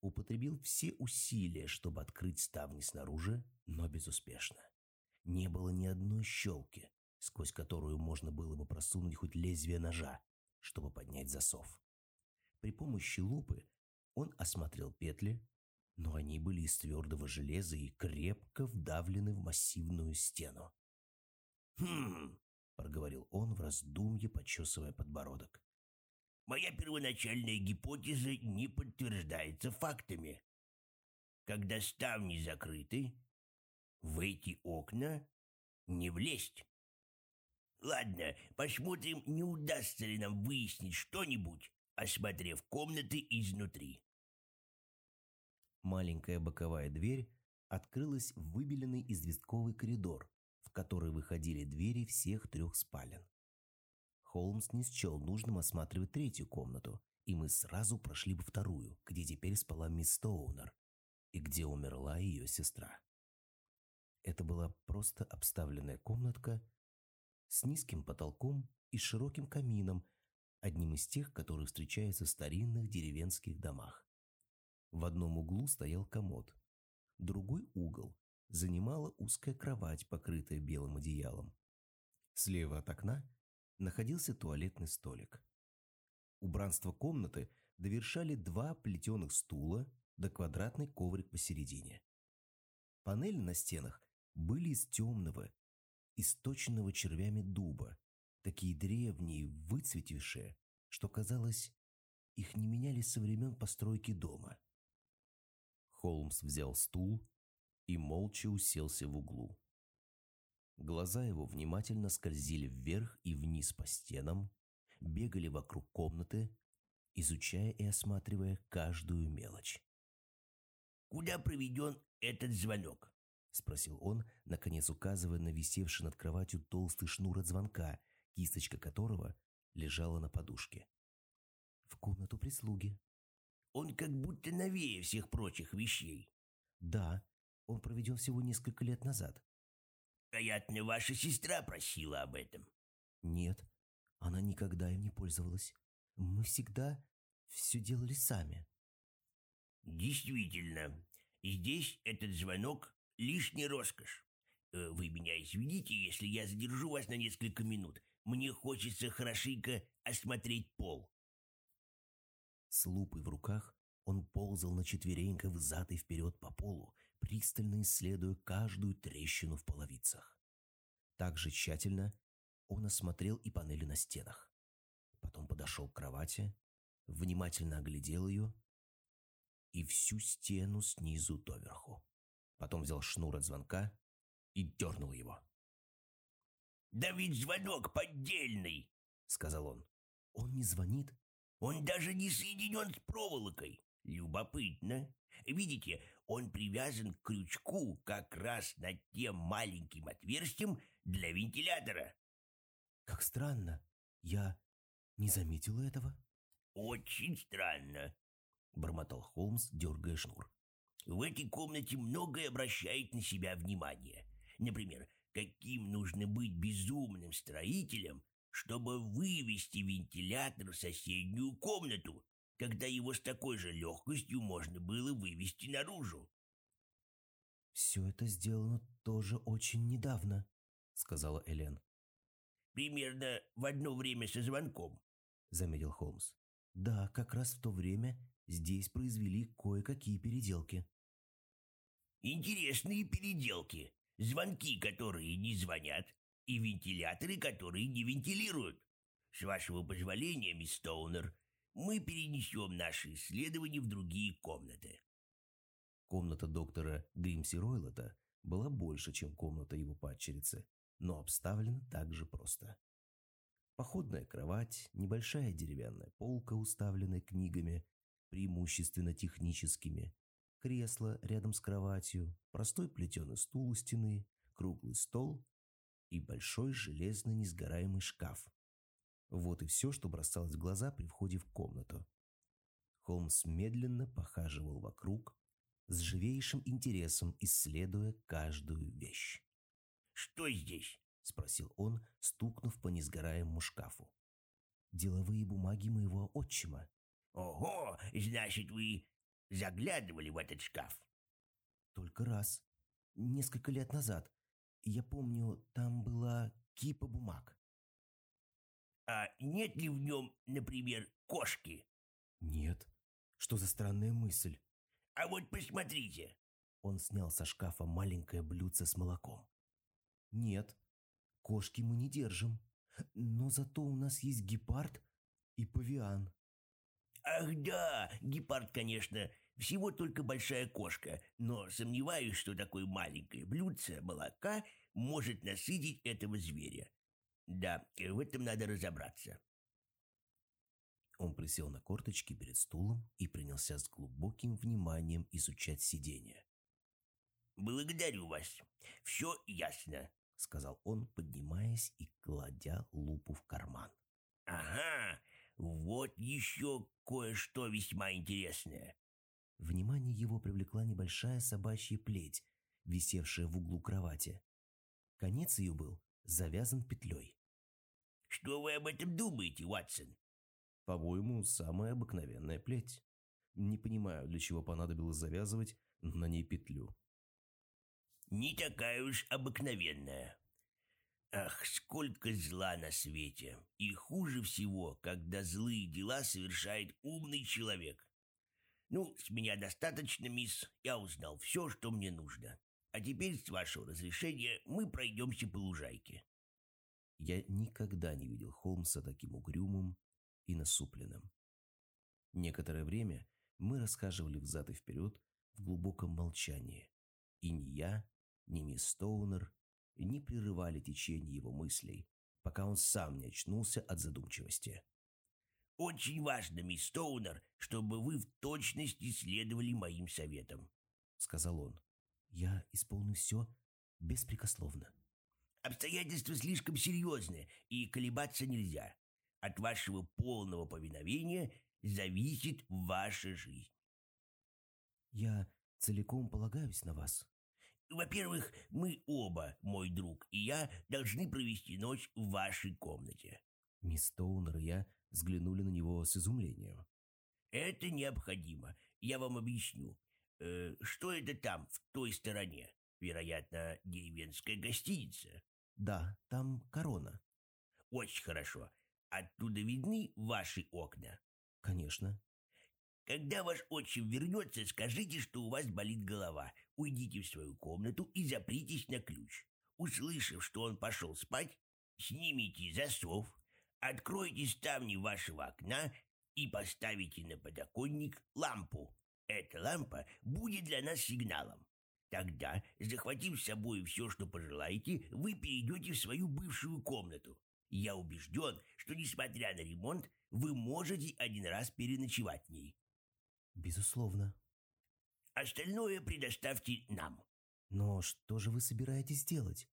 употребил все усилия, чтобы открыть ставни снаружи, но безуспешно. Не было ни одной щелки, сквозь которую можно было бы просунуть хоть лезвие ножа, чтобы поднять засов. При помощи лупы он осмотрел петли, но они были из твердого железа и крепко вдавлены в массивную стену. «Хм», — проговорил он в раздумье, почесывая подбородок. Моя первоначальная гипотеза не подтверждается фактами. Когда ставни закрыты, в эти окна не влезть. Ладно, посмотрим, не удастся ли нам выяснить что-нибудь, осмотрев комнаты изнутри. Маленькая боковая дверь открылась в выбеленный известковый коридор, в который выходили двери всех трех спален. Холмс не счел нужным осматривать третью комнату, и мы сразу прошли бы вторую, где теперь спала мисс Стоунер, и где умерла ее сестра. Это была просто обставленная комнатка с низким потолком и широким камином, одним из тех, которые встречаются в старинных деревенских домах. В одном углу стоял комод, другой угол занимала узкая кровать, покрытая белым одеялом. Слева от окна находился туалетный столик. Убранство комнаты довершали два плетеных стула да квадратный коврик посередине. Панели на стенах были из темного, источенного червями дуба, такие древние, выцветившие, что, казалось, их не меняли со времен постройки дома. Холмс взял стул и молча уселся в углу. Глаза его внимательно скользили вверх и вниз по стенам, бегали вокруг комнаты, изучая и осматривая каждую мелочь. «Куда проведен этот звонок?» — спросил он, наконец указывая на висевший над кроватью толстый шнур от звонка, кисточка которого лежала на подушке. «В комнату прислуги». «Он как будто новее всех прочих вещей». «Да, он проведен всего несколько лет назад». «Вероятно, ваша сестра просила об этом». «Нет, она никогда им не пользовалась. Мы всегда все делали сами». «Действительно, здесь этот звонок — лишний роскошь. Э, вы меня извините, если я задержу вас на несколько минут. Мне хочется хорошенько осмотреть пол». С лупой в руках он ползал на четвереньках взад и вперед по полу, пристально исследуя каждую трещину в половицах. Так же тщательно он осмотрел и панели на стенах. Потом подошел к кровати, внимательно оглядел ее и всю стену снизу доверху. Потом взял шнур от звонка и дернул его. «Да ведь звонок поддельный!» — сказал он. «Он не звонит?» «Он даже не соединен с проволокой. Любопытно. Видите, он привязан к крючку как раз над тем маленьким отверстием для вентилятора». «Как странно. Я не заметила этого?» «Очень странно», — бормотал Холмс, дергая шнур. «В этой комнате многое обращает на себя внимание. Например, каким нужно быть безумным строителем, чтобы вывести вентилятор в соседнюю комнату, когда его с такой же легкостью можно было вывести наружу. «Все это сделано тоже очень недавно», — сказала Элен. «Примерно в одно время со звонком», — заметил Холмс. «Да, как раз в то время здесь произвели кое-какие переделки». «Интересные переделки. Звонки, которые не звонят, и вентиляторы, которые не вентилируют. С вашего позволения, мисс Стоунер, мы перенесем наши исследования в другие комнаты. Комната доктора Гримси Ройлота была больше, чем комната его падчерицы, но обставлена так же просто. Походная кровать, небольшая деревянная полка, уставленная книгами, преимущественно техническими, кресло рядом с кроватью, простой плетеный стул у стены, круглый стол и большой железный несгораемый шкаф, вот и все, что бросалось в глаза при входе в комнату. Холмс медленно похаживал вокруг, с живейшим интересом исследуя каждую вещь. «Что здесь?» – спросил он, стукнув по несгораемому шкафу. «Деловые бумаги моего отчима». «Ого! Значит, вы заглядывали в этот шкаф?» «Только раз. Несколько лет назад. Я помню, там была кипа бумаг. А нет ли в нем, например, кошки? Нет. Что за странная мысль? А вот посмотрите. Он снял со шкафа маленькое блюдце с молоком. Нет, кошки мы не держим. Но зато у нас есть гепард и павиан. Ах да, гепард, конечно, всего только большая кошка, но сомневаюсь, что такое маленькое блюдце молока может насытить этого зверя. Да, в этом надо разобраться. Он присел на корточки перед стулом и принялся с глубоким вниманием изучать сиденье. «Благодарю вас. Все ясно», — сказал он, поднимаясь и кладя лупу в карман. «Ага, вот еще кое-что весьма интересное». Внимание его привлекла небольшая собачья плеть, висевшая в углу кровати. Конец ее был завязан петлей. Что вы об этом думаете, Уотсон? По-моему, самая обыкновенная плеть. Не понимаю, для чего понадобилось завязывать на ней петлю. Не такая уж обыкновенная. Ах, сколько зла на свете. И хуже всего, когда злые дела совершает умный человек. Ну, с меня достаточно, мисс. Я узнал все, что мне нужно. А теперь, с вашего разрешения, мы пройдемся по лужайке. Я никогда не видел Холмса таким угрюмым и насупленным. Некоторое время мы расхаживали взад и вперед в глубоком молчании. И ни я, ни мисс Стоунер не прерывали течение его мыслей, пока он сам не очнулся от задумчивости. «Очень важно, мисс Стоунер, чтобы вы в точности следовали моим советам», — сказал он. «Я исполню все беспрекословно». «Обстоятельства слишком серьезные, и колебаться нельзя. От вашего полного повиновения зависит ваша жизнь». «Я целиком полагаюсь на вас», во-первых, мы оба, мой друг и я, должны провести ночь в вашей комнате. Мисс Стоунер и я взглянули на него с изумлением. Это необходимо. Я вам объясню. Э, что это там, в той стороне? Вероятно, деревенская гостиница. Да, там корона. Очень хорошо. Оттуда видны ваши окна? Конечно. Когда ваш отчим вернется, скажите, что у вас болит голова. Уйдите в свою комнату и запритесь на ключ. Услышав, что он пошел спать, снимите засов, откройте ставни вашего окна и поставите на подоконник лампу. Эта лампа будет для нас сигналом. Тогда, захватив с собой все, что пожелаете, вы перейдете в свою бывшую комнату. Я убежден, что, несмотря на ремонт, вы можете один раз переночевать в ней. Безусловно. Остальное предоставьте нам. Но что же вы собираетесь делать?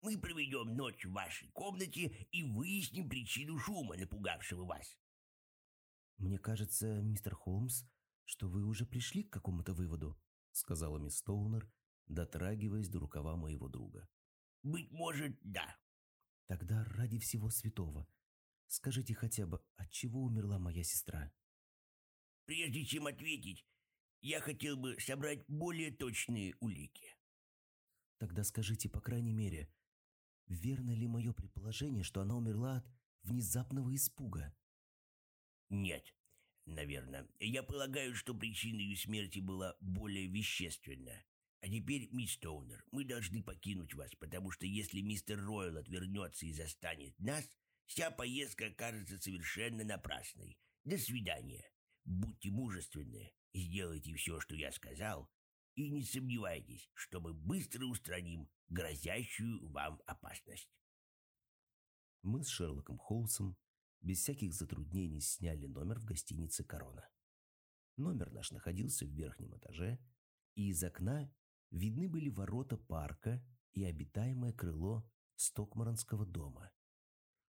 Мы проведем ночь в вашей комнате и выясним причину шума, напугавшего вас. Мне кажется, мистер Холмс, что вы уже пришли к какому-то выводу, сказала мисс Стоунер, дотрагиваясь до рукава моего друга. Быть может, да. Тогда ради всего святого, скажите хотя бы, от чего умерла моя сестра? Прежде чем ответить, я хотел бы собрать более точные улики. Тогда скажите, по крайней мере, верно ли мое предположение, что она умерла от внезапного испуга? Нет, наверное. Я полагаю, что причиной ее смерти была более вещественная. А теперь, мисс Стоунер, мы должны покинуть вас, потому что если мистер Ройл отвернется и застанет нас, вся поездка окажется совершенно напрасной. До свидания. Будьте мужественны, сделайте все, что я сказал, и не сомневайтесь, что мы быстро устраним грозящую вам опасность. Мы с Шерлоком Холмсом без всяких затруднений сняли номер в гостинице «Корона». Номер наш находился в верхнем этаже, и из окна видны были ворота парка и обитаемое крыло Стокмаронского дома.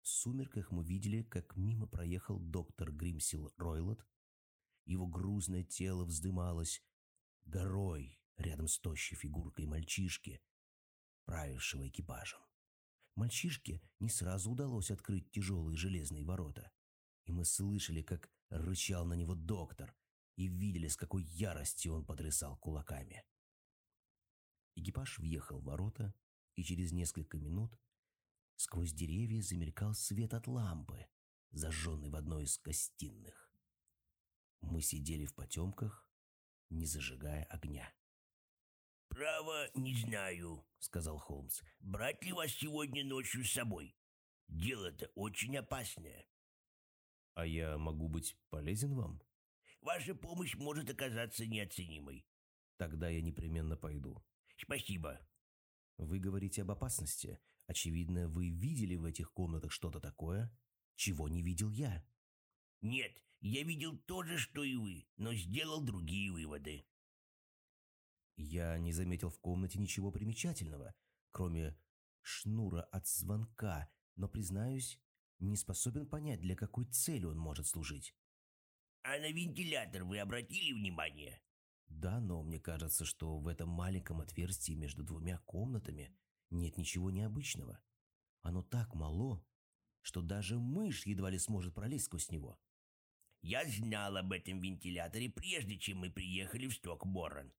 В сумерках мы видели, как мимо проехал доктор Гримсил Ройлот его грузное тело вздымалось горой рядом с тощей фигуркой мальчишки, правившего экипажем. Мальчишке не сразу удалось открыть тяжелые железные ворота, и мы слышали, как рычал на него доктор, и видели, с какой яростью он потрясал кулаками. Экипаж въехал в ворота, и через несколько минут сквозь деревья замелькал свет от лампы, зажженной в одной из гостиных. Мы сидели в потемках, не зажигая огня. «Право, не знаю», — сказал Холмс. «Брать ли вас сегодня ночью с собой? Дело-то очень опасное». «А я могу быть полезен вам?» «Ваша помощь может оказаться неоценимой». «Тогда я непременно пойду». «Спасибо». «Вы говорите об опасности. Очевидно, вы видели в этих комнатах что-то такое, чего не видел я». «Нет, я видел то же, что и вы, но сделал другие выводы. Я не заметил в комнате ничего примечательного, кроме шнура от звонка, но, признаюсь, не способен понять, для какой цели он может служить. А на вентилятор вы обратили внимание? Да, но мне кажется, что в этом маленьком отверстии между двумя комнатами нет ничего необычного. Оно так мало, что даже мышь едва ли сможет пролезть сквозь него. Я знал об этом вентиляторе, прежде чем мы приехали в Стокборн.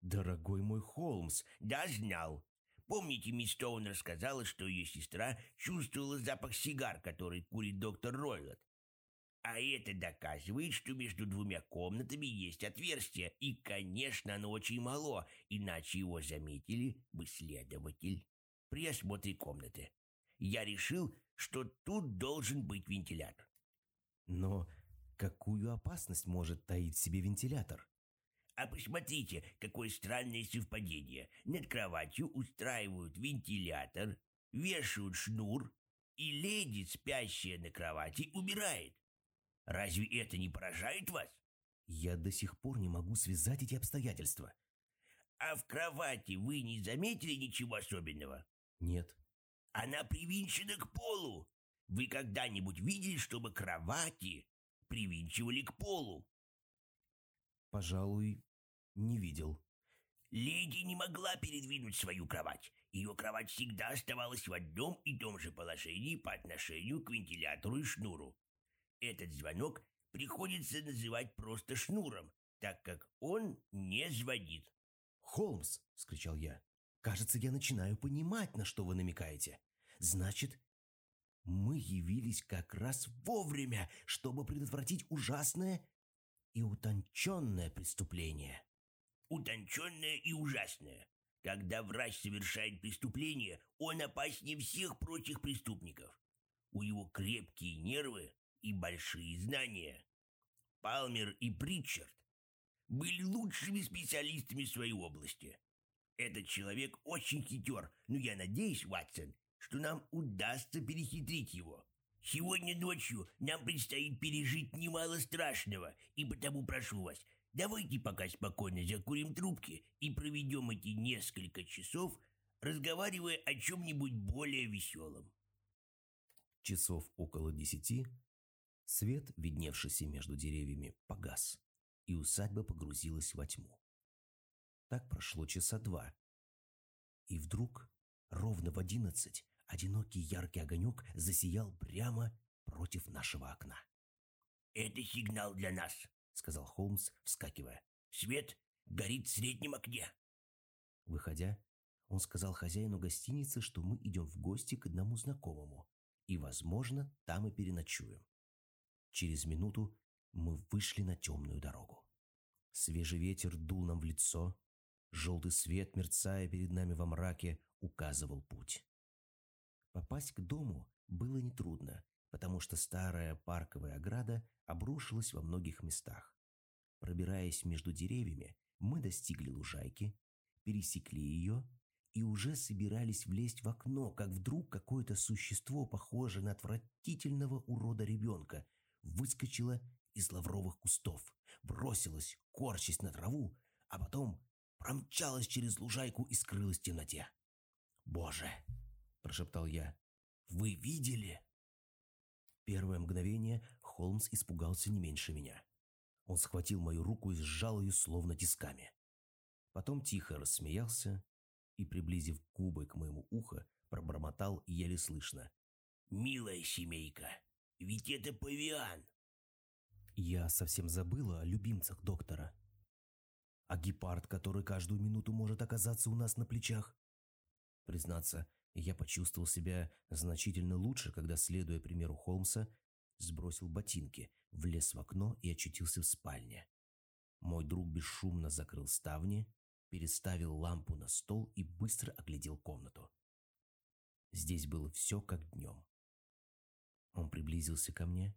Дорогой мой Холмс, Да, знал. Помните, мисс Стоун рассказала, что ее сестра чувствовала запах сигар, который курит доктор Ройлот? А это доказывает, что между двумя комнатами есть отверстие, и, конечно, оно очень мало, иначе его заметили бы следователь при осмотре комнаты. Я решил, что тут должен быть вентилятор. но какую опасность может таить в себе вентилятор? А посмотрите, какое странное совпадение. Над кроватью устраивают вентилятор, вешают шнур, и леди, спящая на кровати, умирает. Разве это не поражает вас? Я до сих пор не могу связать эти обстоятельства. А в кровати вы не заметили ничего особенного? Нет. Она привинчена к полу. Вы когда-нибудь видели, чтобы кровати привинчивали к полу? Пожалуй, не видел. Леди не могла передвинуть свою кровать. Ее кровать всегда оставалась в одном и том же положении по отношению к вентилятору и шнуру. Этот звонок приходится называть просто шнуром, так как он не звонит. «Холмс!» — вскричал я. «Кажется, я начинаю понимать, на что вы намекаете. Значит, мы явились как раз вовремя, чтобы предотвратить ужасное и утонченное преступление». Утонченное и ужасное. Когда врач совершает преступление, он опаснее всех прочих преступников. У него крепкие нервы и большие знания. Палмер и Притчард были лучшими специалистами своей области. Этот человек очень хитер, но я надеюсь, Ватсон, что нам удастся перехитрить его. Сегодня ночью нам предстоит пережить немало страшного, и потому прошу вас, давайте пока спокойно закурим трубки и проведем эти несколько часов, разговаривая о чем-нибудь более веселом. Часов около десяти свет, видневшийся между деревьями, погас, и усадьба погрузилась во тьму. Так прошло часа два. И вдруг, ровно в одиннадцать, одинокий яркий огонек засиял прямо против нашего окна. «Это сигнал для нас», — сказал Холмс, вскакивая. Свет горит в среднем окне. Выходя, он сказал хозяину гостиницы, что мы идем в гости к одному знакомому, и, возможно, там и переночуем. Через минуту мы вышли на темную дорогу. Свежий ветер дул нам в лицо, желтый свет, мерцая перед нами во мраке, указывал путь. Попасть к дому было нетрудно, потому что старая парковая ограда обрушилась во многих местах. Пробираясь между деревьями, мы достигли лужайки, пересекли ее и уже собирались влезть в окно, как вдруг какое-то существо, похожее на отвратительного урода ребенка, выскочило из лавровых кустов, бросилось, корчась на траву, а потом промчалась через лужайку и скрылась в темноте. «Боже!» – прошептал я. «Вы видели?» Первое мгновение Холмс испугался не меньше меня. Он схватил мою руку и сжал ее словно тисками. Потом тихо рассмеялся и, приблизив губы к моему уху, пробормотал еле слышно. «Милая семейка, ведь это павиан!» Я совсем забыла о любимцах доктора. А гепард, который каждую минуту может оказаться у нас на плечах. Признаться, я почувствовал себя значительно лучше, когда, следуя примеру Холмса, сбросил ботинки, влез в окно и очутился в спальне. Мой друг бесшумно закрыл ставни, переставил лампу на стол и быстро оглядел комнату. Здесь было все как днем. Он приблизился ко мне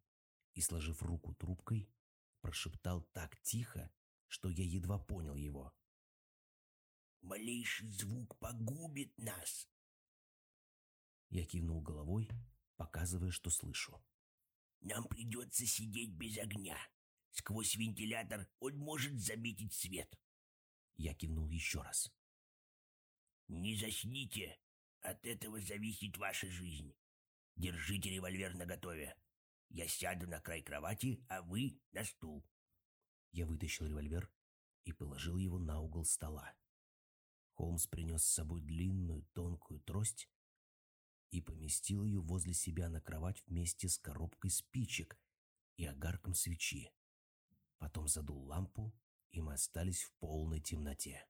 и, сложив руку трубкой, прошептал так тихо, что я едва понял его. «Малейший звук погубит нас!» Я кивнул головой, показывая, что слышу. «Нам придется сидеть без огня. Сквозь вентилятор он может заметить свет». Я кивнул еще раз. «Не засните. От этого зависит ваша жизнь. Держите револьвер наготове. Я сяду на край кровати, а вы на стул». Я вытащил револьвер и положил его на угол стола. Холмс принес с собой длинную тонкую трость и поместил ее возле себя на кровать вместе с коробкой спичек и огарком свечи. Потом задул лампу, и мы остались в полной темноте.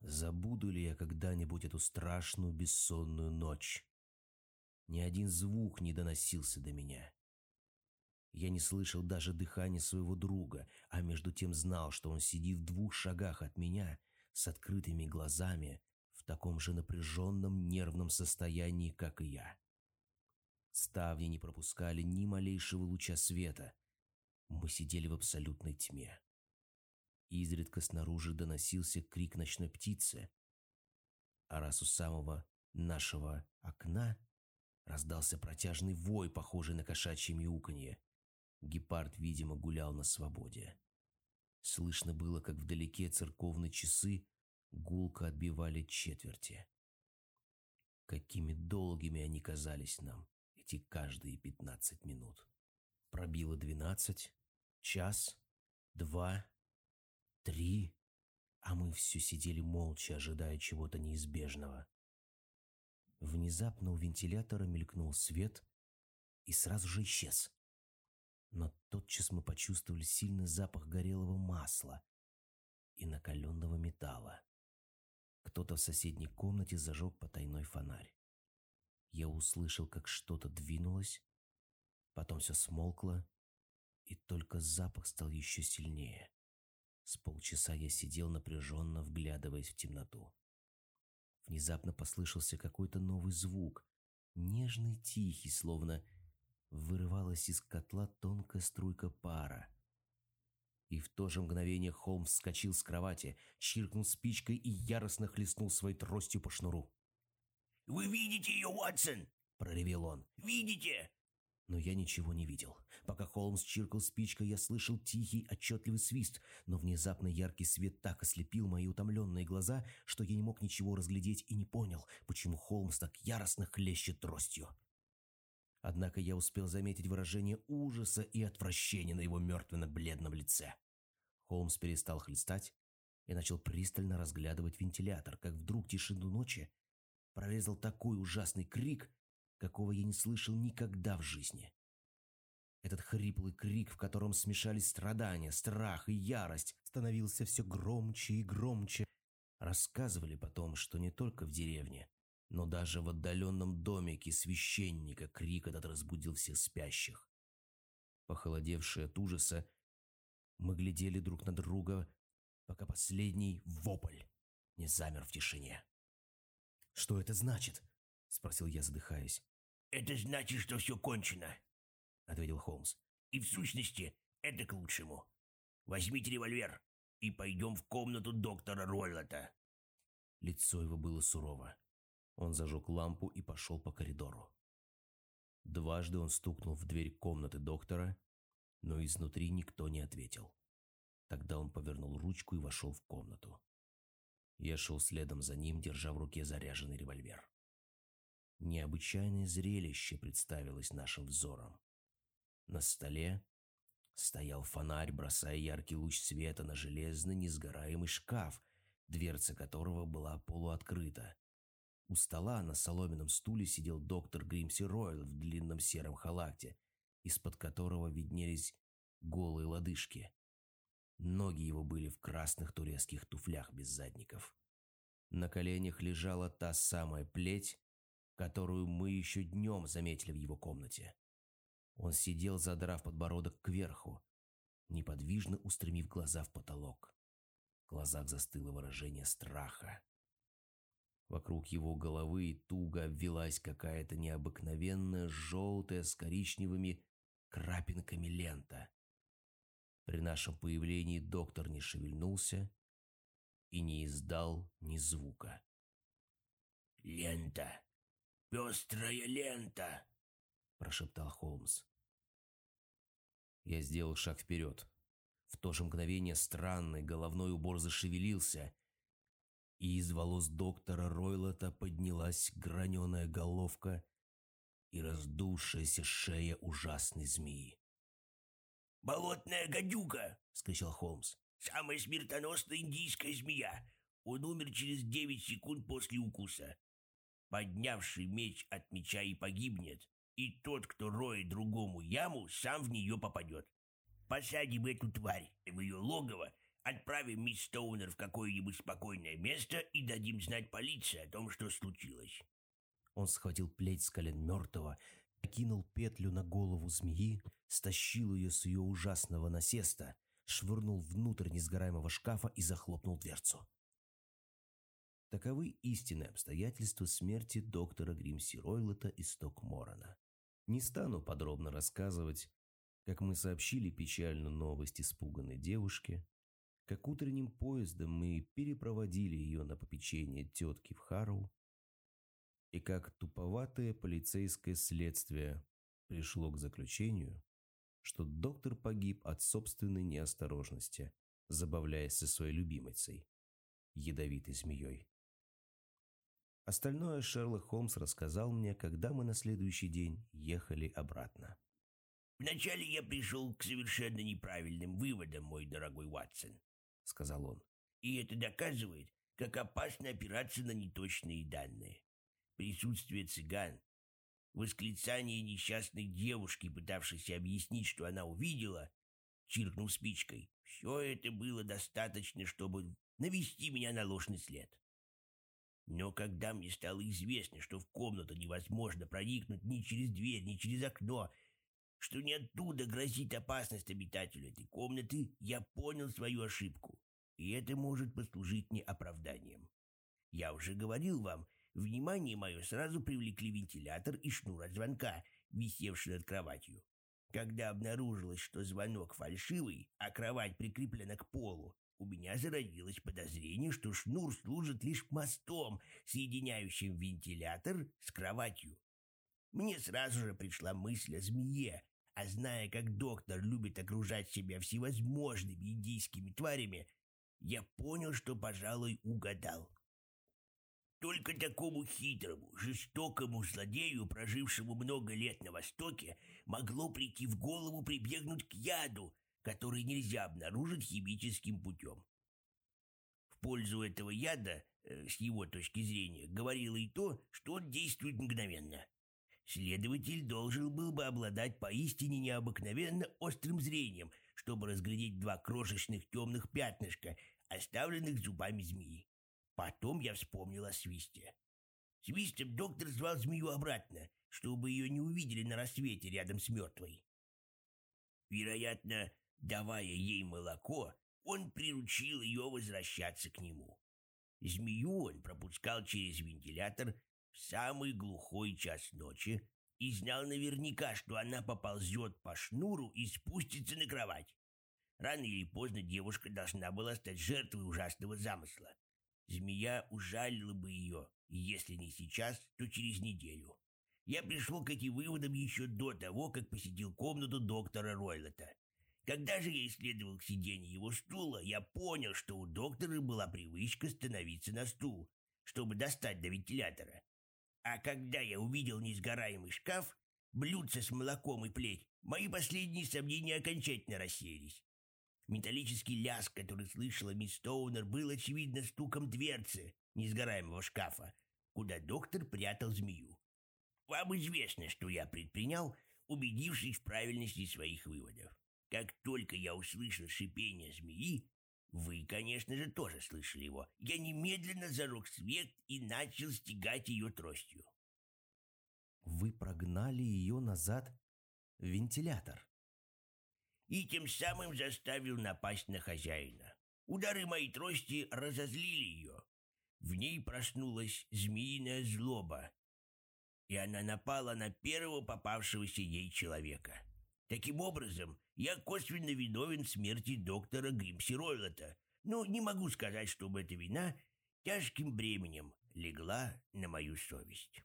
Забуду ли я когда-нибудь эту страшную бессонную ночь? Ни один звук не доносился до меня. Я не слышал даже дыхания своего друга, а между тем знал, что он сидит в двух шагах от меня с открытыми глазами в таком же напряженном нервном состоянии, как и я. Ставни не пропускали ни малейшего луча света. Мы сидели в абсолютной тьме. Изредка снаружи доносился крик ночной птицы, а раз у самого нашего окна раздался протяжный вой, похожий на кошачье мяуканье. Гепард, видимо, гулял на свободе. Слышно было, как вдалеке церковные часы гулко отбивали четверти. Какими долгими они казались нам, эти каждые пятнадцать минут. Пробило двенадцать, час, два, три, а мы все сидели молча, ожидая чего-то неизбежного. Внезапно у вентилятора мелькнул свет и сразу же исчез. Но тотчас мы почувствовали сильный запах горелого масла и накаленного металла. Кто-то в соседней комнате зажег потайной фонарь. Я услышал, как что-то двинулось, потом все смолкло, и только запах стал еще сильнее. С полчаса я сидел напряженно, вглядываясь в темноту. Внезапно послышался какой-то новый звук, нежный, тихий, словно вырывалась из котла тонкая струйка пара. И в то же мгновение Холмс вскочил с кровати, чиркнул спичкой и яростно хлестнул своей тростью по шнуру. «Вы видите ее, Уотсон?» – проревел он. «Видите? Но я ничего не видел. Пока Холмс чиркал спичкой, я слышал тихий, отчетливый свист, но внезапно яркий свет так ослепил мои утомленные глаза, что я не мог ничего разглядеть и не понял, почему Холмс так яростно хлещет тростью. Однако я успел заметить выражение ужаса и отвращения на его мертвенно-бледном лице. Холмс перестал хлестать и начал пристально разглядывать вентилятор, как вдруг тишину ночи прорезал такой ужасный крик, какого я не слышал никогда в жизни. Этот хриплый крик, в котором смешались страдания, страх и ярость, становился все громче и громче. Рассказывали потом, что не только в деревне, но даже в отдаленном домике священника крик этот разбудил всех спящих. Похолодевшие от ужаса, мы глядели друг на друга, пока последний вопль не замер в тишине. «Что это значит?» – спросил я, задыхаясь. «Это значит, что все кончено», — ответил Холмс. «И в сущности, это к лучшему. Возьмите револьвер и пойдем в комнату доктора Ройлота». Лицо его было сурово. Он зажег лампу и пошел по коридору. Дважды он стукнул в дверь комнаты доктора, но изнутри никто не ответил. Тогда он повернул ручку и вошел в комнату. Я шел следом за ним, держа в руке заряженный револьвер. Необычайное зрелище представилось нашим взором. На столе стоял фонарь, бросая яркий луч света на железный несгораемый шкаф, дверца которого была полуоткрыта. У стола на соломенном стуле сидел доктор Гримси Ройл в длинном сером халате, из-под которого виднелись голые лодыжки. Ноги его были в красных турецких туфлях без задников. На коленях лежала та самая плеть, которую мы еще днем заметили в его комнате. Он сидел, задрав подбородок кверху, неподвижно устремив глаза в потолок. В глазах застыло выражение страха. Вокруг его головы туго обвелась какая-то необыкновенная желтая с коричневыми крапинками лента. При нашем появлении доктор не шевельнулся и не издал ни звука. «Лента!» «Пестрая лента!» – прошептал Холмс. Я сделал шаг вперед. В то же мгновение странный головной убор зашевелился, и из волос доктора Ройлота поднялась граненая головка и раздувшаяся шея ужасной змеи. «Болотная гадюка!» – скричал Холмс. «Самая смертоносная индийская змея! Он умер через девять секунд после укуса. Поднявший меч от меча и погибнет, и тот, кто роет другому яму, сам в нее попадет. Посадим эту тварь в ее логово, отправим мисс Стоунер в какое-нибудь спокойное место и дадим знать полиции о том, что случилось». Он схватил плеть с колен мертвого, окинул петлю на голову змеи, стащил ее с ее ужасного насеста, швырнул внутрь несгораемого шкафа и захлопнул дверцу. Таковы истинные обстоятельства смерти доктора Гримси Ройлета из Стокморона. Не стану подробно рассказывать, как мы сообщили печальную новость испуганной девушке, как утренним поездом мы перепроводили ее на попечение тетки в Харроу, и как туповатое полицейское следствие пришло к заключению, что доктор погиб от собственной неосторожности, забавляясь со своей любимицей, ядовитой змеей. Остальное Шерлок Холмс рассказал мне, когда мы на следующий день ехали обратно. «Вначале я пришел к совершенно неправильным выводам, мой дорогой Ватсон», — сказал он. «И это доказывает, как опасно опираться на неточные данные. Присутствие цыган, восклицание несчастной девушки, пытавшейся объяснить, что она увидела, чиркнув спичкой, все это было достаточно, чтобы навести меня на ложный след. Но когда мне стало известно, что в комнату невозможно проникнуть ни через дверь, ни через окно, что не оттуда грозит опасность обитателю этой комнаты, я понял свою ошибку, и это может послужить мне оправданием. Я уже говорил вам, внимание мое сразу привлекли вентилятор и шнур от звонка, висевший над кроватью. Когда обнаружилось, что звонок фальшивый, а кровать прикреплена к полу, у меня зародилось подозрение, что шнур служит лишь мостом, соединяющим вентилятор с кроватью. Мне сразу же пришла мысль о змее, а зная, как доктор любит окружать себя всевозможными индийскими тварями, я понял, что, пожалуй, угадал. Только такому хитрому, жестокому злодею, прожившему много лет на Востоке, могло прийти в голову прибегнуть к яду, который нельзя обнаружить химическим путем. В пользу этого яда, э, с его точки зрения, говорило и то, что он действует мгновенно. Следователь должен был бы обладать поистине необыкновенно острым зрением, чтобы разглядеть два крошечных темных пятнышка, оставленных зубами змеи. Потом я вспомнил о свисте. Свистом доктор звал змею обратно, чтобы ее не увидели на рассвете рядом с мертвой. Вероятно, Давая ей молоко, он приручил ее возвращаться к нему. Змею он пропускал через вентилятор в самый глухой час ночи и знал наверняка, что она поползет по шнуру и спустится на кровать. Рано или поздно девушка должна была стать жертвой ужасного замысла. Змея ужалила бы ее, если не сейчас, то через неделю. Я пришел к этим выводам еще до того, как посетил комнату доктора Ройлета. Когда же я исследовал сиденье его стула, я понял, что у доктора была привычка становиться на стул, чтобы достать до вентилятора. А когда я увидел несгораемый шкаф, блюдце с молоком и плеть, мои последние сомнения окончательно рассеялись. Металлический лязг, который слышала мисс Стоунер, был, очевидно, стуком дверцы несгораемого шкафа, куда доктор прятал змею. Вам известно, что я предпринял, убедившись в правильности своих выводов. Как только я услышал шипение змеи, вы, конечно же, тоже слышали его, я немедленно зажег свет и начал стегать ее тростью. Вы прогнали ее назад в вентилятор. И тем самым заставил напасть на хозяина. Удары моей трости разозлили ее. В ней проснулась змеиная злоба, и она напала на первого попавшегося ей человека. Таким образом, я косвенно виновен в смерти доктора Гримси Ройлота, но не могу сказать, чтобы эта вина тяжким бременем легла на мою совесть.